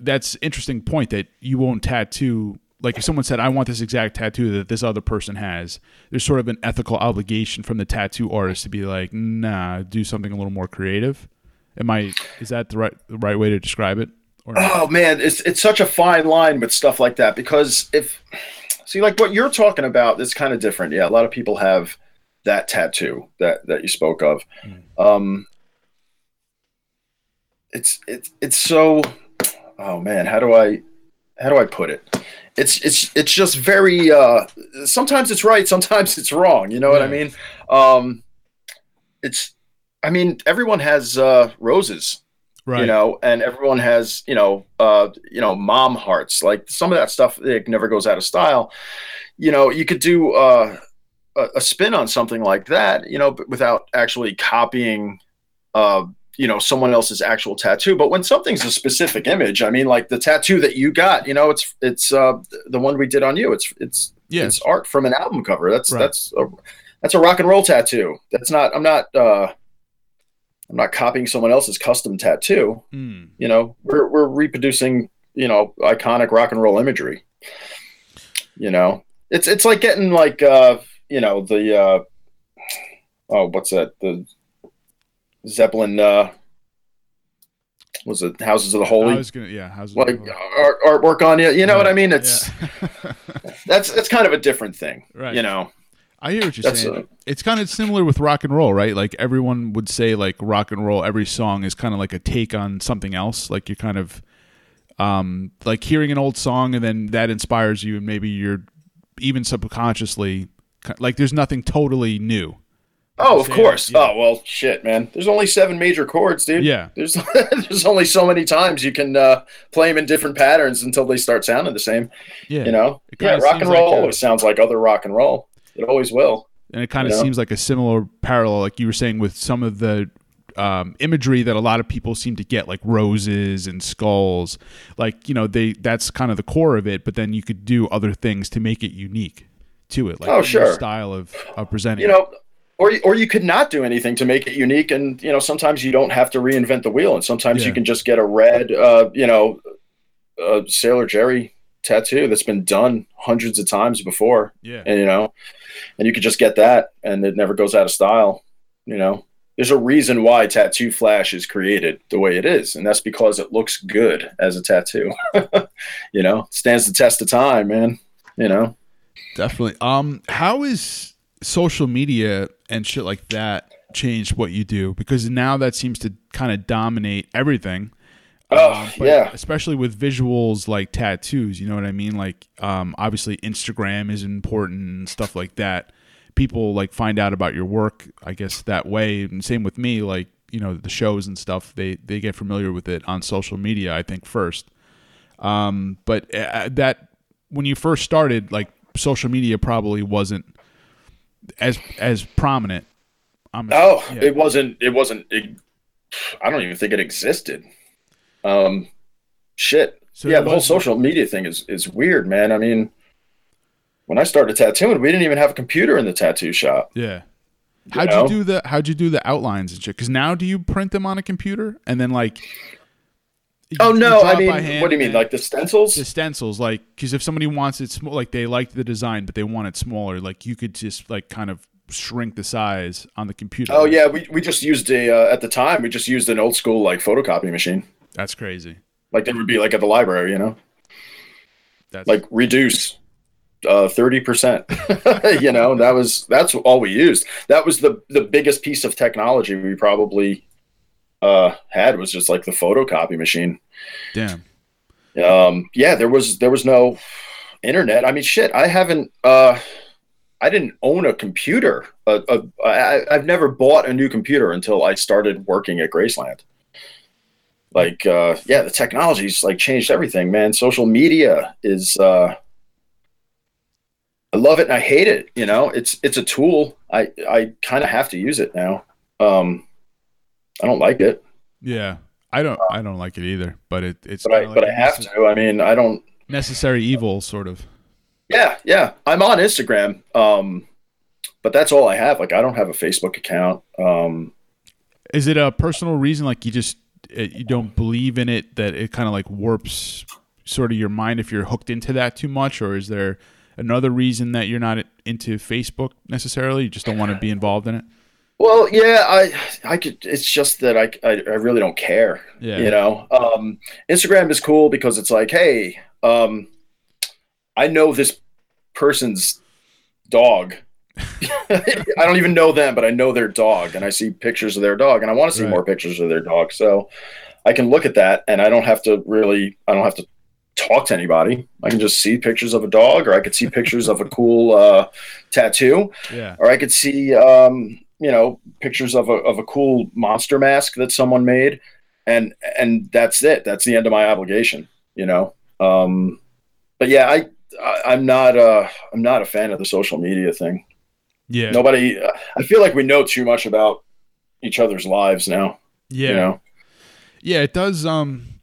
that's interesting point that you won't tattoo like if someone said I want this exact tattoo that this other person has, there's sort of an ethical obligation from the tattoo artist to be like, nah, do something a little more creative. Am I is that the right the right way to describe it? Or? Oh man, it's it's such a fine line with stuff like that because if see like what you're talking about is kind of different. Yeah, a lot of people have that tattoo that that you spoke of. Um it's it's it's so oh man, how do I how do I put it? It's it's it's just very uh sometimes it's right, sometimes it's wrong, you know what I mean? Um it's I mean, everyone has uh roses right. you know and everyone has you know uh you know mom hearts like some of that stuff it never goes out of style you know you could do uh a, a spin on something like that you know but without actually copying uh you know someone else's actual tattoo but when something's a specific image i mean like the tattoo that you got you know it's it's uh the one we did on you it's it's yeah. it's art from an album cover that's Right. that's a, that's a rock and roll tattoo that's not i'm not uh i'm not copying someone else's custom tattoo Mm. you know we're, we're reproducing you know iconic rock and roll imagery you know it's it's like getting like uh you know the uh oh what's that the zeppelin uh was it houses of the I holy was gonna yeah, how's it like art, artwork on you you know what i mean it's Yeah. (laughs) that's that's kind of a different thing Right. you know I hear what you're That's, saying. uh, it's kind of similar with rock and roll, right? Like everyone would say, like rock and roll. Every song is kind of like a take on something else. Like you're kind of, um, like hearing an old song and then that inspires you, and maybe you're even subconsciously like there's nothing totally new. oh of course yeah. oh well shit man there's only seven major chords dude Yeah, There's (laughs) there's only so many times you can uh, play them in different patterns until they start sounding the same. yeah. You know, yeah, rock and roll like always sounds like other rock and roll. It always will. and it kind of You know? seems like a similar parallel, like you were saying with some of the um, imagery that a lot of people seem to get, like roses and skulls. Like you know, they that's kind of the core of it. But then you could do other things to make it unique to it, like Oh, sure. style of, of presenting. You know, or or you could not do anything to make it unique, and you know sometimes you don't have to reinvent the wheel, and sometimes Yeah. you can just get a red, uh, you know, uh, Sailor Jerry tattoo that's been done hundreds of times before, yeah, and you know, and you could just get that, and it never goes out of style. You know, there's a reason why Tattoo Flash is created the way it is, and that's because it looks good as a tattoo. (laughs) you know, stands the test of time, man. You know, definitely. Um, how is social media and shit like that changed what you do? Because now that seems to kind of dominate everything. Oh, Um, yeah. especially with visuals like tattoos. You know what I mean? Like, um, obviously Instagram is important and stuff like that. People like find out about your work, I guess that way. And same with me. Like, you know, the shows and stuff. They they get familiar with it on social media. I think first. Um, but uh, that when you first started, like social media probably wasn't as as prominent. I'm Oh, yeah. it wasn't. It wasn't. It, I don't even think it existed. Um, shit. So yeah, the whole social media thing is is weird, man. I mean, when I started tattooing, we didn't even have a computer in the tattoo shop. Yeah. How'd know? you do the How'd you do the outlines and shit? Because now do you print them on a computer and then like? Oh no, I mean, what do you mean, like the stencils? the stencils? Like, because if somebody wants it small, like they like the design but they want it smaller, like you could just like kind of shrink the size on the computer. oh yeah, we we just used a uh, at the time we just used an old school like photocopy machine, that's crazy. like they would be like at the library, you know, That's like reduce uh, thirty percent. (laughs) you know, that was that's all we used. That was the the biggest piece of technology we probably uh, had was just like the photocopy machine. damn. Um, yeah, there was there was no internet. I mean, shit, I haven't. Uh, I didn't own a computer. A, a, I, I've never bought a new computer until I started working at Graceland. Like, uh, yeah, the technology's like changed everything, man. Social media is. Uh, I love it and I hate it. You know, it's it's a tool. I I kind of have to use it now. Um, I don't like it. Yeah, I don't. I don't like it either. But it, it's. But I kinda but I have to. I mean, I don't. necessary evil, sort of. Yeah, yeah. I'm on Instagram. Um, but that's all I have. Like, I don't have a Facebook account. Um, Is it a personal reason, like you just it, you don't believe in it, that it kind of like warps sort of your mind if you're hooked into that too much, or is there another reason that you're not into Facebook necessarily? You just don't want to be involved in it. Well, yeah, I I could. It's just that I I, I really don't care. Yeah. You know, um, Instagram is cool because it's like, hey, um, I know this person's dog. (laughs) I don't even know them, but I know their dog, and I see pictures of their dog, and I want to see Right. more pictures of their dog. So I can look at that, and I don't have to really. I don't have to talk to anybody. I can just see pictures of a dog, or I could see pictures of a cool uh, tattoo Yeah. or I could see, um, you know, pictures of a of a cool monster mask that someone made, and and that's it. That's the end of my obligation, you know. Um, but yeah, I, I I'm not uh I'm not a fan of the social media thing. Yeah. Nobody, I feel like we know too much about each other's lives now. Yeah. You know, Yeah, it does. Um,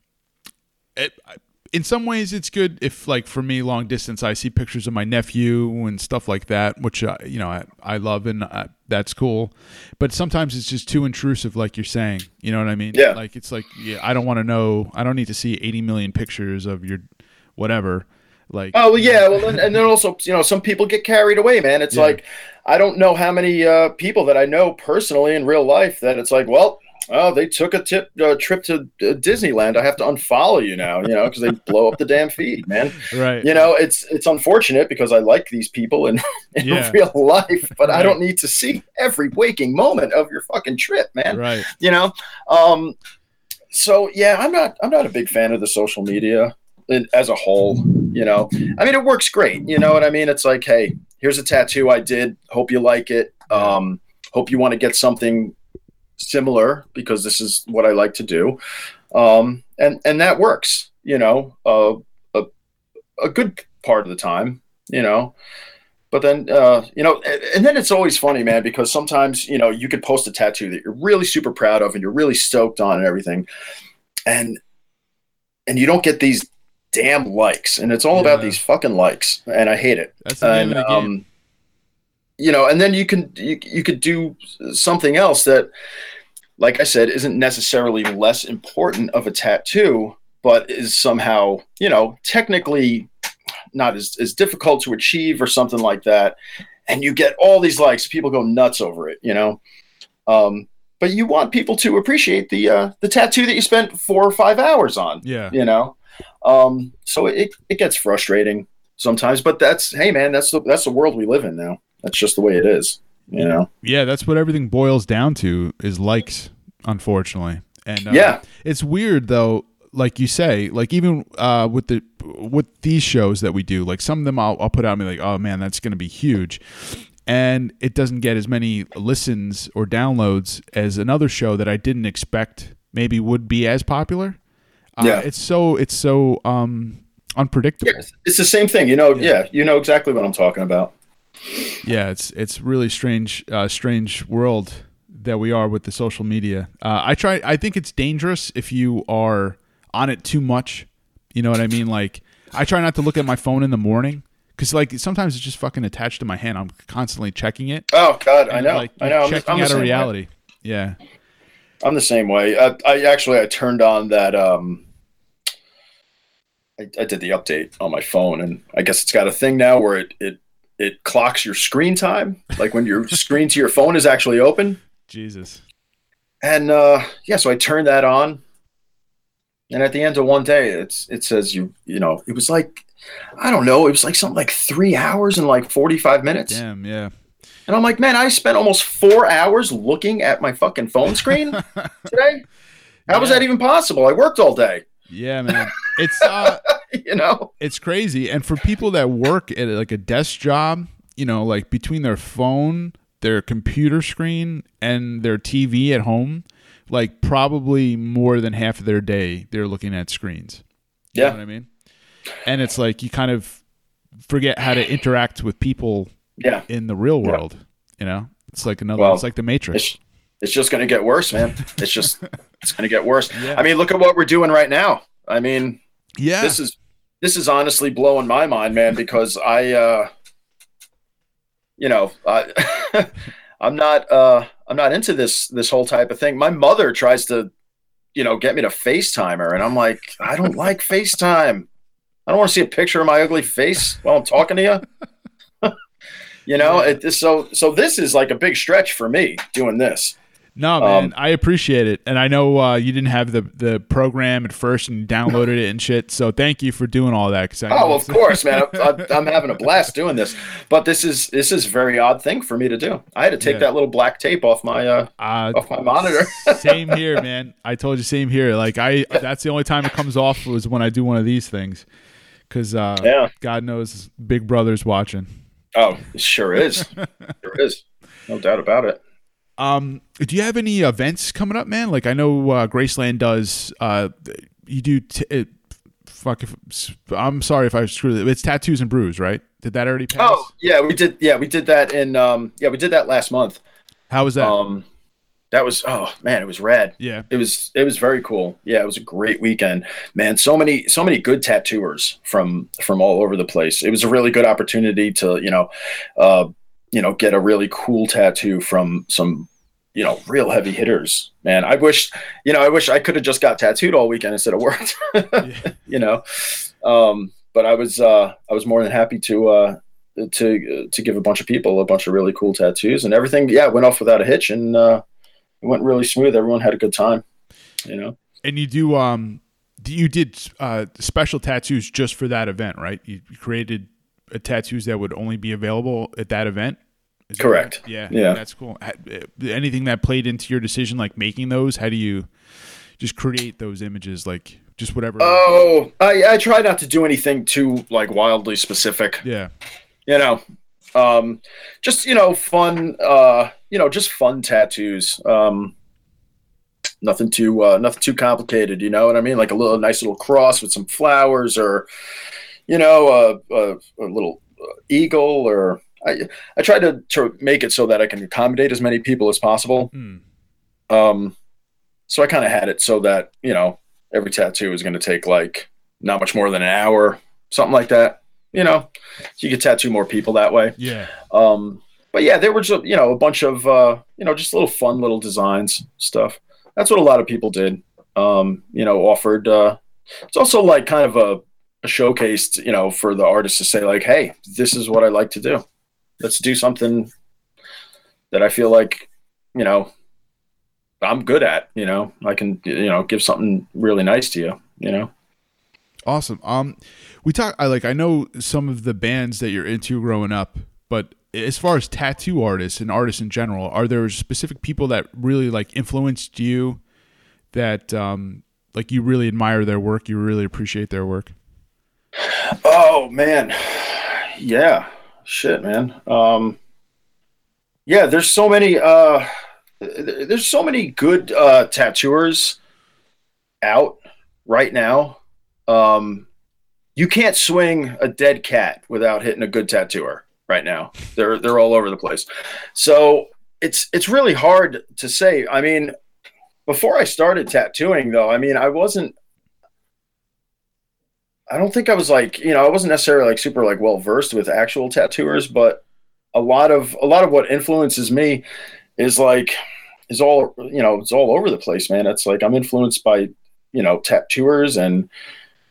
it, in some ways, it's good if, like, for me, long distance, I see pictures of my nephew and stuff like that, which uh, you know I, I love and uh, that's cool. But sometimes it's just too intrusive, like you're saying. You know what I mean? Yeah. Like it's like, yeah, I don't want to know. I don't need to see 80 million pictures of your whatever. Like, Oh well, yeah. Well, and, and then also, you know, some people get carried away, man. It's Yeah. like I don't know how many uh, people that I know personally in real life that it's like, well, oh, they took a tip uh, trip to uh, Disneyland. I have to unfollow you now, you know, because they blow up the damn feed, man. (laughs) right? You know, it's it's unfortunate because I like these people in, (laughs) in Yeah. real life, but I don't need to see every waking moment of your fucking trip, man right? you know um so yeah i'm not i'm not a big fan of the social media in, as a whole you know i mean it works great you know what i mean it's like hey here's a tattoo i did hope you like it um hope you want to get something similar because this is what i like to do um and and that works you know uh, a a good part of the time you know but then, uh, you know, and, and then it's always funny, man, because sometimes, you know, you could post a tattoo that you're really super proud of and you're really stoked on and everything. And, and you don't get these damn likes. And it's all about these fucking likes. And I hate it. That's the name of the game. um, you know, and then you can, you, you could do something else that, like I said, isn't necessarily less important of a tattoo, but is somehow, you know, technically not as, as difficult to achieve or something like that. And you get all these likes, people go nuts over it, you know. Um, but you want people to appreciate the uh, the tattoo that you spent four or five hours on, yeah. you know. Um, so it, it gets frustrating sometimes, but that's hey man, that's the that's the world we live in now. That's just the way it is, you know. Yeah, that's what everything boils down to is likes, unfortunately. And uh, Yeah. it's weird though. Like you say, like even uh, with the with these shows that we do, like some of them I'll, I'll put out and be like, oh man, that's going to be huge, and it doesn't get as many listens or downloads as another show that I didn't expect maybe would be as popular. Uh, Yeah. it's so it's so um unpredictable. Yeah, it's the same thing, you know. Yeah. Yeah, you know exactly what I'm talking about. Yeah it's it's really strange uh, strange world that we are with the social media uh, i try i think it's dangerous if you are on it too much you know what i mean like i try not to look at my phone in the morning because like sometimes it's just fucking attached to my hand i'm constantly checking it Oh God, I know, like I know. I'm, I'm out of way. reality yeah I'm the same way. I, I actually I turned on that. Um, I, I did the update on my phone, and I guess it's got a thing now where it it it clocks your screen time, like when your (laughs) screen to your phone is actually open. jesus And uh, yeah, so I turned that on, and at the end of one day, it's it says you you know it was like I don't know, it was like something like three hours and like forty five minutes. damn yeah And I'm like, man, I spent almost four hours looking at my fucking phone screen (laughs) today. How was that even possible? I worked all day, yeah man it's uh (laughs) (laughs) you know? it's crazy and for people that work at like a desk job you know, like between their phone, their computer screen, and their TV at home, like probably more than half of their day they're looking at screens. You Yeah. know what I mean? And it's like you kind of forget how to interact with people Yeah. in the real Yeah. world. You know, it's like another. Well, it's like the Matrix. It's it's just going to get worse, man. It's just (laughs) it's going to get worse. Yeah. I mean, look at what we're doing right now. I mean, yeah, this is this is honestly blowing my mind, man, because I uh you know, I (laughs) I'm not uh I'm not into this this whole type of thing. My mother tries to, you know, get me to FaceTime her and I'm like, I don't (laughs) like FaceTime. I don't want to see a picture of my ugly face while I'm talking to you. (laughs) you know, it, so so this is like a big stretch for me doing this. No man. um, I appreciate it, and I know uh, you didn't have the the program at first and downloaded it and shit. So thank you for doing all that. I Oh, of course, man. (laughs) I'm, I'm- I'm having a blast doing this, but this is this is a very odd thing for me to do. I had to take Yeah. that little black tape off my uh, Uh, off my monitor. same (laughs) here, man. I told you, same here. Like I, that's the only time it comes off was when I do one of these things, because uh, Yeah. God knows Big Brother's watching. Oh, it sure is. (laughs) Sure is. No doubt about it. Um, do you have any events coming up, man? Like I know uh, Graceland does. Uh, you do. T- it, fuck if I'm sorry if I screwed it. It's tattoos and brews, right? Did that already pass? Oh, yeah, we did. Yeah, we did that in. Um, yeah, we did that last month. how was that? Um, that was. Oh man, it was rad. yeah, It was. It was very cool. Yeah, it was a great weekend, man. So many, so many good tattooers from from all over the place. It was a really good opportunity to, you know, uh, you know, get a really cool tattoo from some, you know, real heavy hitters. Man, I wish, you know, I wish I could have just got tattooed all weekend instead of worked. (laughs) yeah. you know, um, but I was, uh, I was more than happy to. Uh, to to give a bunch of people a bunch of really cool tattoos and everything yeah went off without a hitch and uh it went really smooth everyone had a good time you know And you do. Um, you did uh special tattoos just for that event, right? You created uh, tattoos that would only be available at that event. Is that Correct. right? Yeah. Yeah. That's cool. Uh, Anything that played into your decision, like making those? How do you just create those images? Like just whatever. oh i i try not to do anything too like wildly specific yeah. you know um just you know fun uh you know just fun tattoos um nothing too uh nothing too complicated you know what i mean like a little nice little cross with some flowers or you know a, a, a little uh, eagle or i i try to, to make it so that i can accommodate as many people as possible Hmm. um so i kind of had it so that you know every tattoo is going to take like not much more than an hour something like that you know so you could tattoo more people that way Yeah. um, but yeah, there were just, you know a bunch of uh, you know just little fun little designs stuff. That's what a lot of people did. Um, you know, offered. Uh, it's also like kind of a, a showcase, you know, for the artist to say like, "Hey, this is what I like to do. Let's do something that I feel like, you know, I'm good at. You know, I can, you know, give something really nice to you. You know." Awesome. Um, we talk. I like. I know some of the bands that you're into growing up, but as far as tattoo artists and artists in general, are there specific people that really like influenced you? That um, like you really admire their work, you really appreciate their work. Oh man, yeah, shit, man. Um, yeah, there's so many. Uh, there's so many good uh, tattooers out right now. Um, you can't swing a dead cat without hitting a good tattooer right now. They're they're all over the place. So it's it's really hard to say. I mean, before I started tattooing, though, I mean, I wasn't I don't think I was like, you know, I wasn't necessarily like super like well versed with actual tattooers, but a lot of a lot of what influences me is like is all you know, it's all over the place, man. It's like I'm influenced by, you know, tattooers and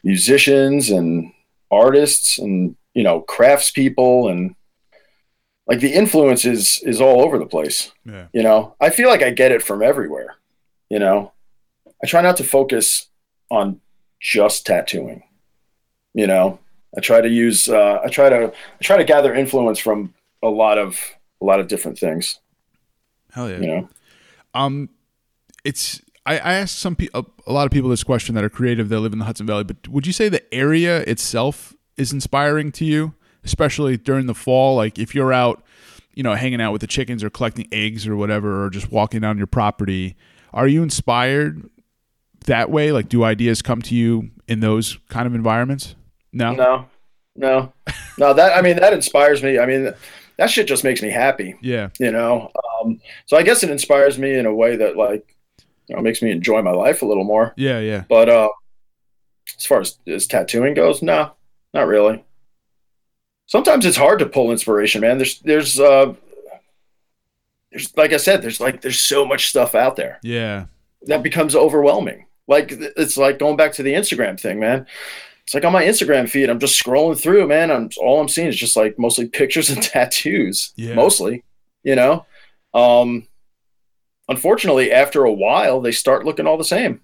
musicians and artists and, you know, craftspeople and like the influence is is all over the place. Yeah. You know, I feel like I get it from everywhere. You know, I try not to focus on just tattooing. You know, I try to use, uh, I try to, I try to gather influence from a lot of, a lot of different things. Hell yeah. You know, Um, it's I, I asked some people, a lot of people this question that are creative that live in the Hudson Valley, but would you say the area itself is inspiring to you especially during the fall. Like if you're out, you know, hanging out with the chickens or collecting eggs or whatever, or just walking down your property, are you inspired that way? Like, do ideas come to you in those kind of environments? No, No, no, no. That I mean, that inspires me. I mean, that shit just makes me happy. Yeah, You know. Um, so I guess it inspires me in a way that like, you know, makes me enjoy my life a little more. yeah, yeah. But uh, as far as, as tattooing goes, no, not really. Sometimes it's hard to pull inspiration, man. There's there's uh, there's like I said, there's like there's so much stuff out there Yeah, that becomes overwhelming. Like it's like going back to the Instagram thing, man. It's like on my Instagram feed, I'm just scrolling through, man. I'm all I'm seeing is just like mostly pictures and (laughs) tattoos, Yeah. mostly, you know. Um, unfortunately, after a while, they start looking all the same,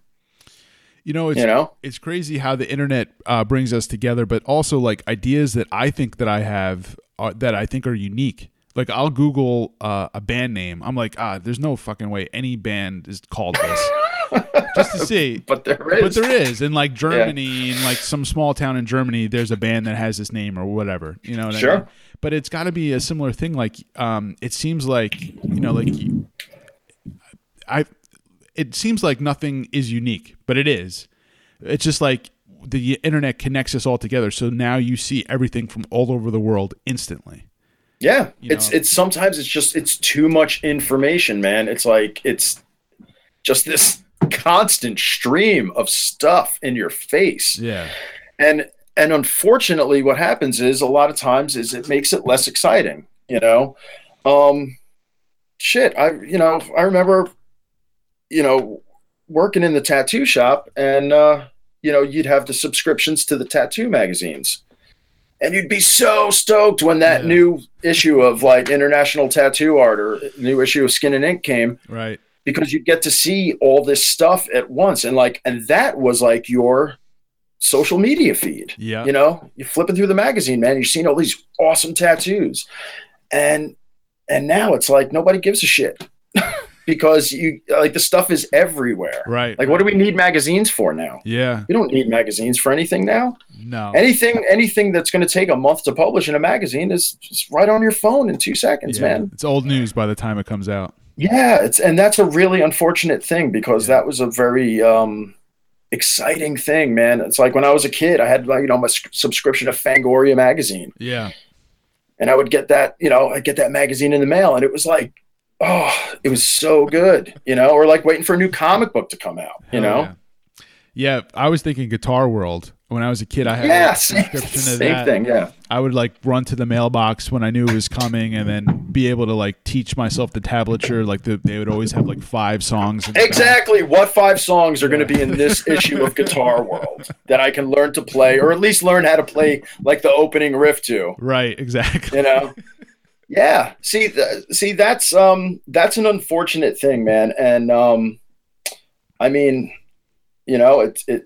you know, it's you know. it's crazy how the internet uh, brings us together, but also like ideas that I think that I have uh, that I think are unique. Like I'll Google uh, a band name. I'm like, ah, there's no fucking way any band is called this. Just to (laughs) see. But there is. But there is in like Germany, in like some small town in Germany, there's a band that has this name or whatever. You know what I Sure. mean? But it's got to be a similar thing. Like, um, it seems like you know, like you, I, it seems like nothing is unique, but it is. It's just like the internet connects us all together. So now you see everything from all over the world instantly. Yeah, You it's know? it's sometimes it's just it's too much information, man. It's like it's just this constant stream of stuff in your face. Yeah. And and unfortunately what happens is a lot of times is it makes it less exciting, you know. Um shit, I you know, I remember you know working in the tattoo shop and uh you know, you'd have the subscriptions to the tattoo magazines. And you'd be so stoked when that Yeah. new issue of like International Tattoo Art or new issue of Skin and Ink came Right. Because you get to see all this stuff at once and like and that was like your social media feed Yeah. you know you're flipping through the magazine man you're seeing all these awesome tattoos and and now it's like nobody gives a shit (laughs) because you like the stuff is everywhere Right. like what do we need magazines for now Yeah. we don't need magazines for anything now No. anything anything that's going to take a month to publish in a magazine is just right on your phone in two seconds Yeah. man It's old news by the time it comes out. Yeah, it's and that's a really unfortunate thing because that was a very um, exciting thing, man. It's like when I was a kid, I had like you know my subscription to Fangoria magazine, Yeah. and I would get that you know I get that magazine in the mail, and it was like, oh, it was so good, you know, or like waiting for a new comic book to come out, you Hell know. Yeah. Yeah, I was thinking Guitar World. When I was a kid, I had Yeah, a same, subscription to same thing. Yeah, I would like run to the mailbox when I knew it was coming, and then be able to like teach myself the tablature. Like the, they would always have like five songs. in the back. exactly. What five songs are going to be in this issue of Guitar (laughs) World that I can learn to play, or at least learn how to play like the opening riff to? Right. Exactly. you know yeah see th- see that's um that's an unfortunate thing man and um i mean you know it's it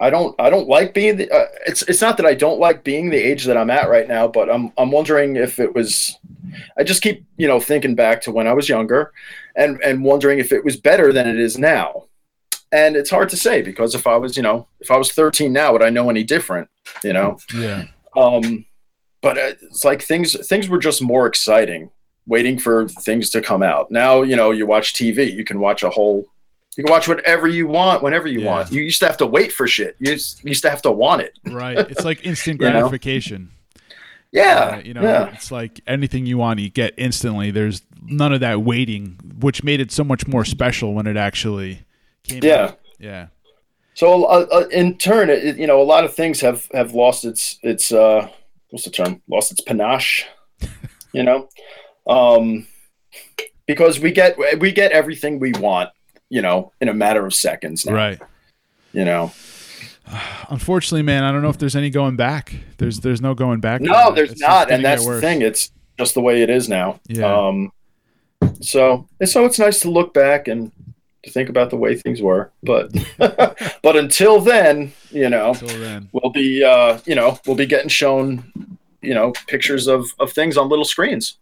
i don't i don't like being the uh, it's it's not that i don't like being the age that i'm at right now but i'm i'm wondering if it was i just keep you know thinking back to when i was younger and and wondering if it was better than it is now and it's hard to say because if i was you know if i was 13 now would i know any different you know Yeah. um, but uh, it's like things things were just more exciting, waiting for things to come out. Now you know you watch TV, you can watch a whole, you can watch whatever you want whenever you Yeah. want. You used to have to wait for shit. You used, you used to have to want it. (laughs) Right. It's like instant (laughs) You know? gratification. Yeah, Uh, you know, yeah, it's like anything you want, you get instantly. There's none of that waiting, which made it so much more special when it actually came. yeah. out. Yeah. So uh, uh, in turn, it, it- you know, a lot of things have have lost its its uh, what's the term? Lost its panache. (laughs) you know, um, because we get we get everything we want. You know, in a matter of seconds now. Right. You know. Unfortunately, man, I don't know if there's any going back. There's there's no going back. No, there's just not, and that's the thing. It's just the way it is now. Yeah. Um, so so it's nice to look back and to think about the way things were, but (laughs) but until then, you know, Until then. we'll be uh, you know we'll be getting shown you know pictures of of things on little screens,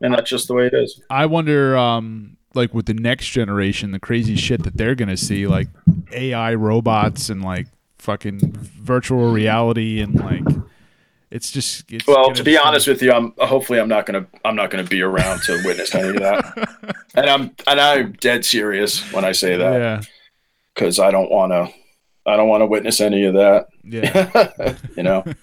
and that's just the way it is. I wonder, um, like with the next generation, the crazy shit that they're gonna see, like AI robots and like fucking virtual reality and like It's just it's well, gonna be honest with you, I'm hopefully I'm not gonna I'm not gonna be around to witness any of that. (laughs) and I'm and I'm dead serious when I say that Yeah, because I don't want to I don't want to witness any of that. yeah. (laughs) you know. (laughs)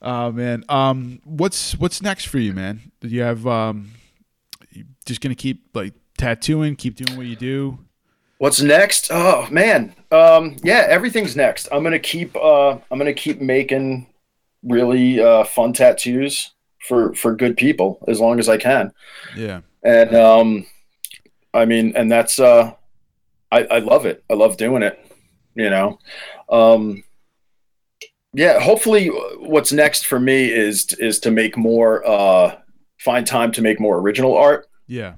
Oh man. Um, what's what's next for you, man? Do you have um, just gonna keep like tattooing, keep doing what you do? What's next? Oh man, um, yeah, everything's next. I'm gonna keep. Uh, I'm gonna keep making really uh, fun tattoos for for good people as long as I can. Yeah, And um, I mean, and that's. Uh, I I love it. I love doing it. You know. Um, yeah. Hopefully, what's next for me is is to make more. Uh, find time to make more original art yeah,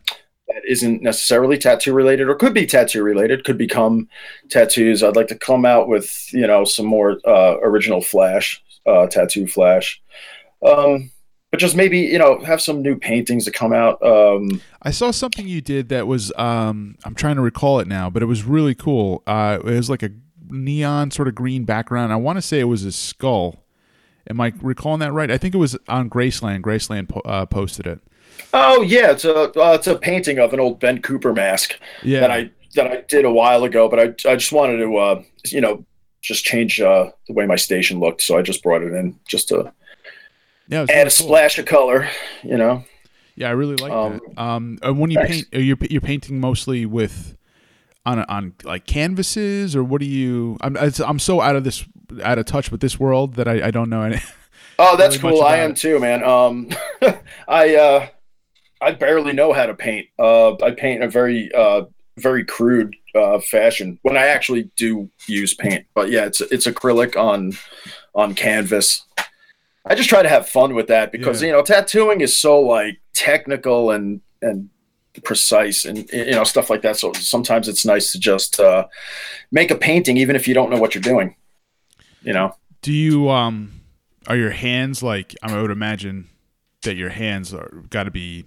that isn't necessarily tattoo related or could be tattoo related could become tattoos i'd like to come out with you know some more uh, original flash uh, tattoo flash um, but just maybe you know have some new paintings to come out um, I saw something you did that was um, I'm trying to recall it now, but it was really cool. Uh, it was like a neon sort of green background. I want to say it was a skull. Am I recalling that right? I think it was on Graceland. Graceland po- uh, posted it. Oh yeah it's a uh, it's a painting of an old ben cooper mask Yeah, that i that i did a while ago but i, I just wanted to uh, you know just change uh, the way my station looked so i just brought it in just to yeah, add really a cool. splash of color you know Yeah, I really like Um, that. Um, and when you thanks. paint, are you you're painting mostly with on on like canvases, or what do you? I'm it's- I'm so out of this out of touch with this world that I, I don't know any. Oh, (laughs) that's really cool. I am it. too, man. Um, (laughs) I uh, I barely know how to paint. Uh, I paint in a very uh, very crude uh, fashion when I actually do use paint. But yeah, it's it's acrylic on on canvas. I just try to have fun with that because Yeah. you know tattooing is so like technical and and precise and you know stuff like that. So sometimes it's nice to just uh, make a painting even if you don't know what you're doing. You know. Do you um are your hands like I would imagine that your hands are got to be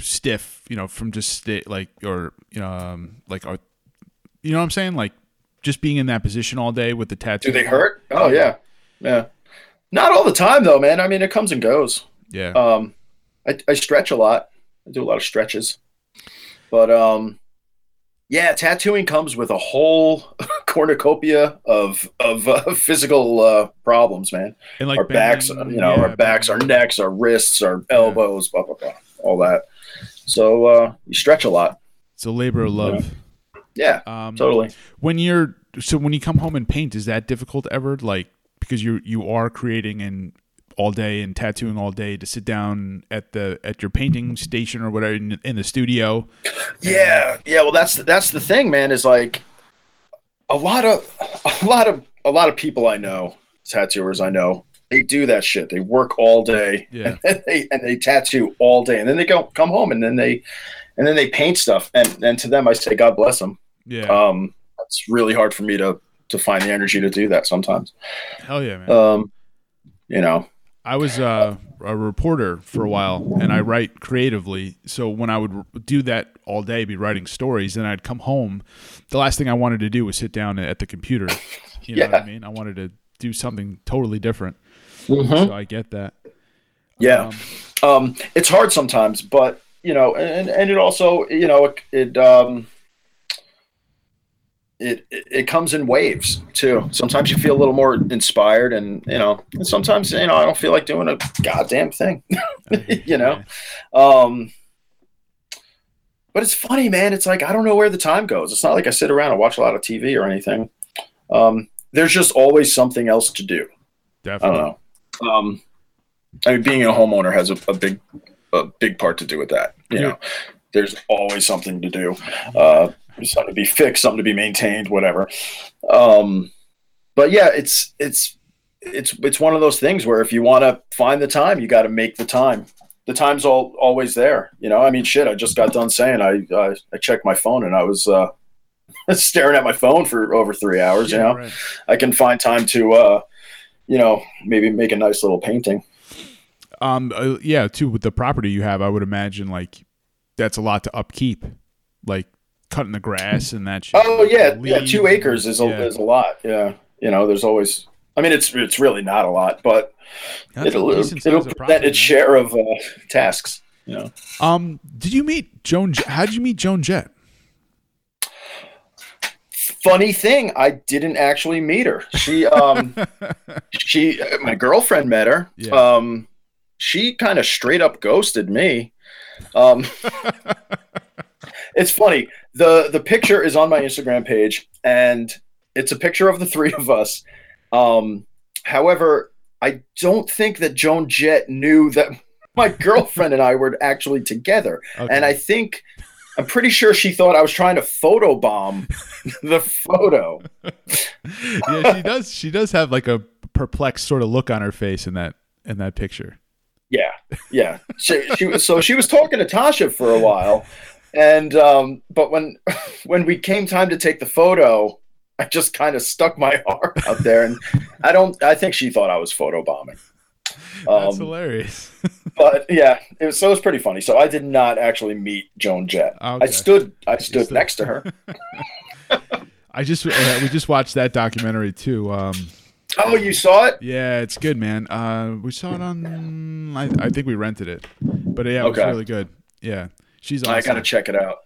stiff, you know, from just sta like or you know um, like are you know what I'm saying like just being in that position all day with the tattoo. Do they hurt? Oh yeah, yeah. Not all the time though, man. I mean, it comes and goes. Yeah. Um, I, I stretch a lot. I do a lot of stretches, but um, yeah, tattooing comes with a whole (laughs) cornucopia of of uh, (laughs) physical uh, problems, man. and like our backs, bending- you know, yeah, our backs, our necks, our wrists, our elbows, blah blah blah, all that. So uh, you stretch a lot. It's a labor of love. Yeah, Um, totally. when you're so when you come home and paint is that difficult ever like because you you are creating and all day and tattooing all day to sit down at the at your painting station or whatever in, in the studio Yeah, yeah. Well, that's that's the thing, man. Is like a lot of a lot of a lot of people I know, tattooers I know, they do that shit. They work all day, Yeah. (laughs) and they and they tattoo all day, and then they go come home, and then they and then they paint stuff. And and to them, I say, God bless them. yeah. Um, it's really hard for me to to find the energy to do that sometimes. hell yeah man. Um, you know, i was uh, a reporter for a while and i write creatively. So when i would do that all day be writing stories and i'd come home. The last thing i wanted to do was sit down at the computer. (laughs) You know what i mean? I wanted to do something totally different Mhm. so i get that yeah. Um, um, it's hard sometimes, but you know, and and it also, you know, it, it um, it it comes in waves too. Sometimes you feel a little more inspired, and you know, and sometimes you know, I don't feel like doing a goddamn thing, (laughs) you know. Um, but it's funny, man. It's like I don't know where the time goes. It's not like I sit around and watch a lot of TV or anything. Um, there's just always something else to do. I definitely don't know. Um, I mean, being a homeowner has a, a big, a big part to do with that. You know, there's always something to do, uh, something to be fixed, something to be maintained, whatever. Um, but yeah, it's it's it's it's one of those things where if you want to find the time, you got to make the time. The time's all always there. You know, I mean, shit. I just got done saying I I, I checked my phone and I was uh, (laughs) staring at my phone for over three hours. you know, right. I can find time to, uh, you know, maybe make a nice little painting. Um, uh, yeah, too with the property you have, I would imagine like that's a lot to upkeep, like cutting the grass and that. Shit, Oh yeah, yeah. Two acres is a yeah. is a lot. Yeah, you know, there's always I mean, it's it's really not a lot, but That's it'll it'll present its share of uh, tasks. You know, Um, did you meet Joan? How did you meet Joan Jett? Funny thing, I didn't actually meet her. She um (laughs) she my girlfriend met her. Yeah. Um, she kind of straight up ghosted me. Um, (laughs) it's funny. the The picture is on my Instagram page, and it's a picture of the three of us. Um, however, I don't think that Joan Jett knew that (laughs) my girlfriend and I were actually together, Okay. and I think. I'm pretty sure she thought I was trying to photobomb (laughs) the photo. yeah, she does. She does have like a perplexed sort of look on her face in that in that picture. Yeah, yeah. She, she was so she was talking to Tasha for a while, and um, but when (laughs) when we came time to take the photo, I just kind of stuck my (laughs) arm out there, and I don't. I think she thought I was photobombing. That's Um, hilarious. (laughs) but yeah, it was, so it was pretty funny. So I did not actually meet Joan Jett. Okay. I stood. I stood next to her. (laughs) I just uh, we just watched that documentary too. Um, Oh, you saw it? yeah, it's good, man. Uh, we saw it on. I, I think we rented it, but yeah, it was really good. Yeah, she's awesome. I gotta check it out.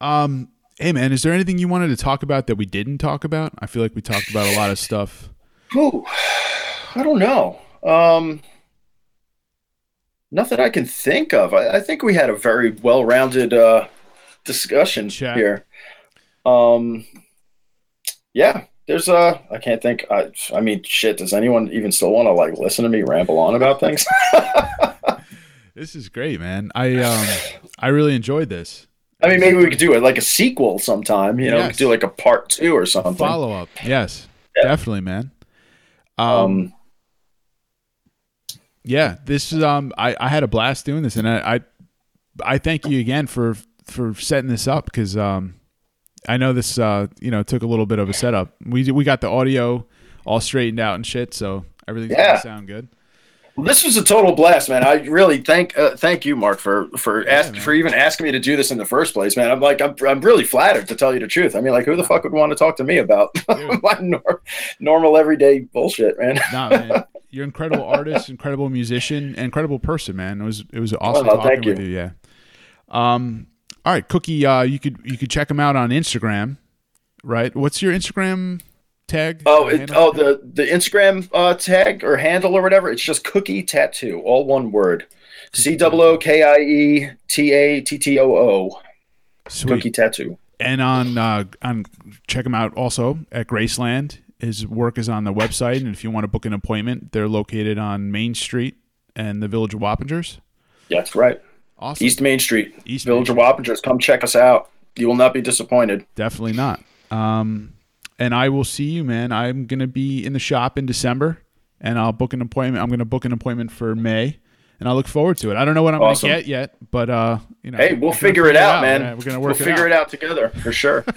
Um, hey man, is there anything you wanted to talk about that we didn't talk about? I feel like we talked about a lot of stuff. Ooh, I don't know. Um, nothing I can think of. I, I think we had a very well-rounded uh, discussion Chat. here. Um, yeah, there's uh, I can't think. I, I mean, shit. Does anyone even still want to like listen to me ramble on about things? (laughs) This is great, man. I um, I really enjoyed this. I mean, maybe we could do it like a sequel sometime. You know, Yes. do like a part two or something. Follow up, yes, Yeah. definitely, man. Um, Um, yeah, this is um, I I had a blast doing this, and I I, I thank you again for for setting this up because um, I know this uh, you know, took a little bit of a setup. We we got the audio all straightened out and shit, so everything's Yeah. gonna sound good. Well, this was a total blast, man. I really thank uh, thank you, Mark, for for ask, man. for even asking me to do this in the first place, man. I'm like I'm I'm really flattered to tell you the truth. I mean, like, who the fuck would want to talk to me about (laughs) my nor- normal everyday bullshit, man? Nah, man, (laughs) you're an incredible artist, incredible musician, incredible person, man. It was it was awesome talking thank with you. Yeah. Um. All right, Cookie. Uh, you could you could check him out on Instagram, right? What's your Instagram tag? Oh, it, oh, the the Instagram uh, tag or handle or whatever. It's just Cookie Tattoo, all one word. C O O K I E T A T T O O. Cookie Tattoo. and on uh, on check him out also at Graceland. His work is on the website, and if you want to book an appointment, they're located on Main Street and the Village of Wappingers. That's right. Awesome. East Main Street, East Village Main of Wappingers. Come check us out. You will not be disappointed. Definitely not. Um, and I will see you, man. I'm gonna be in the shop in December, and I'll book an appointment. I'm gonna book an appointment for May, and I look forward to it. I don't know what I'm Awesome. gonna get yet, but uh, you know, Hey, we're we'll gonna figure it out, man. We're gonna work. We'll work figure it out together for sure. (laughs)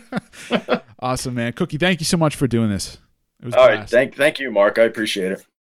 (laughs) Awesome, man. Cookie, thank you so much for doing this. It was a All right, blast. thank thank you, Mark. I appreciate it.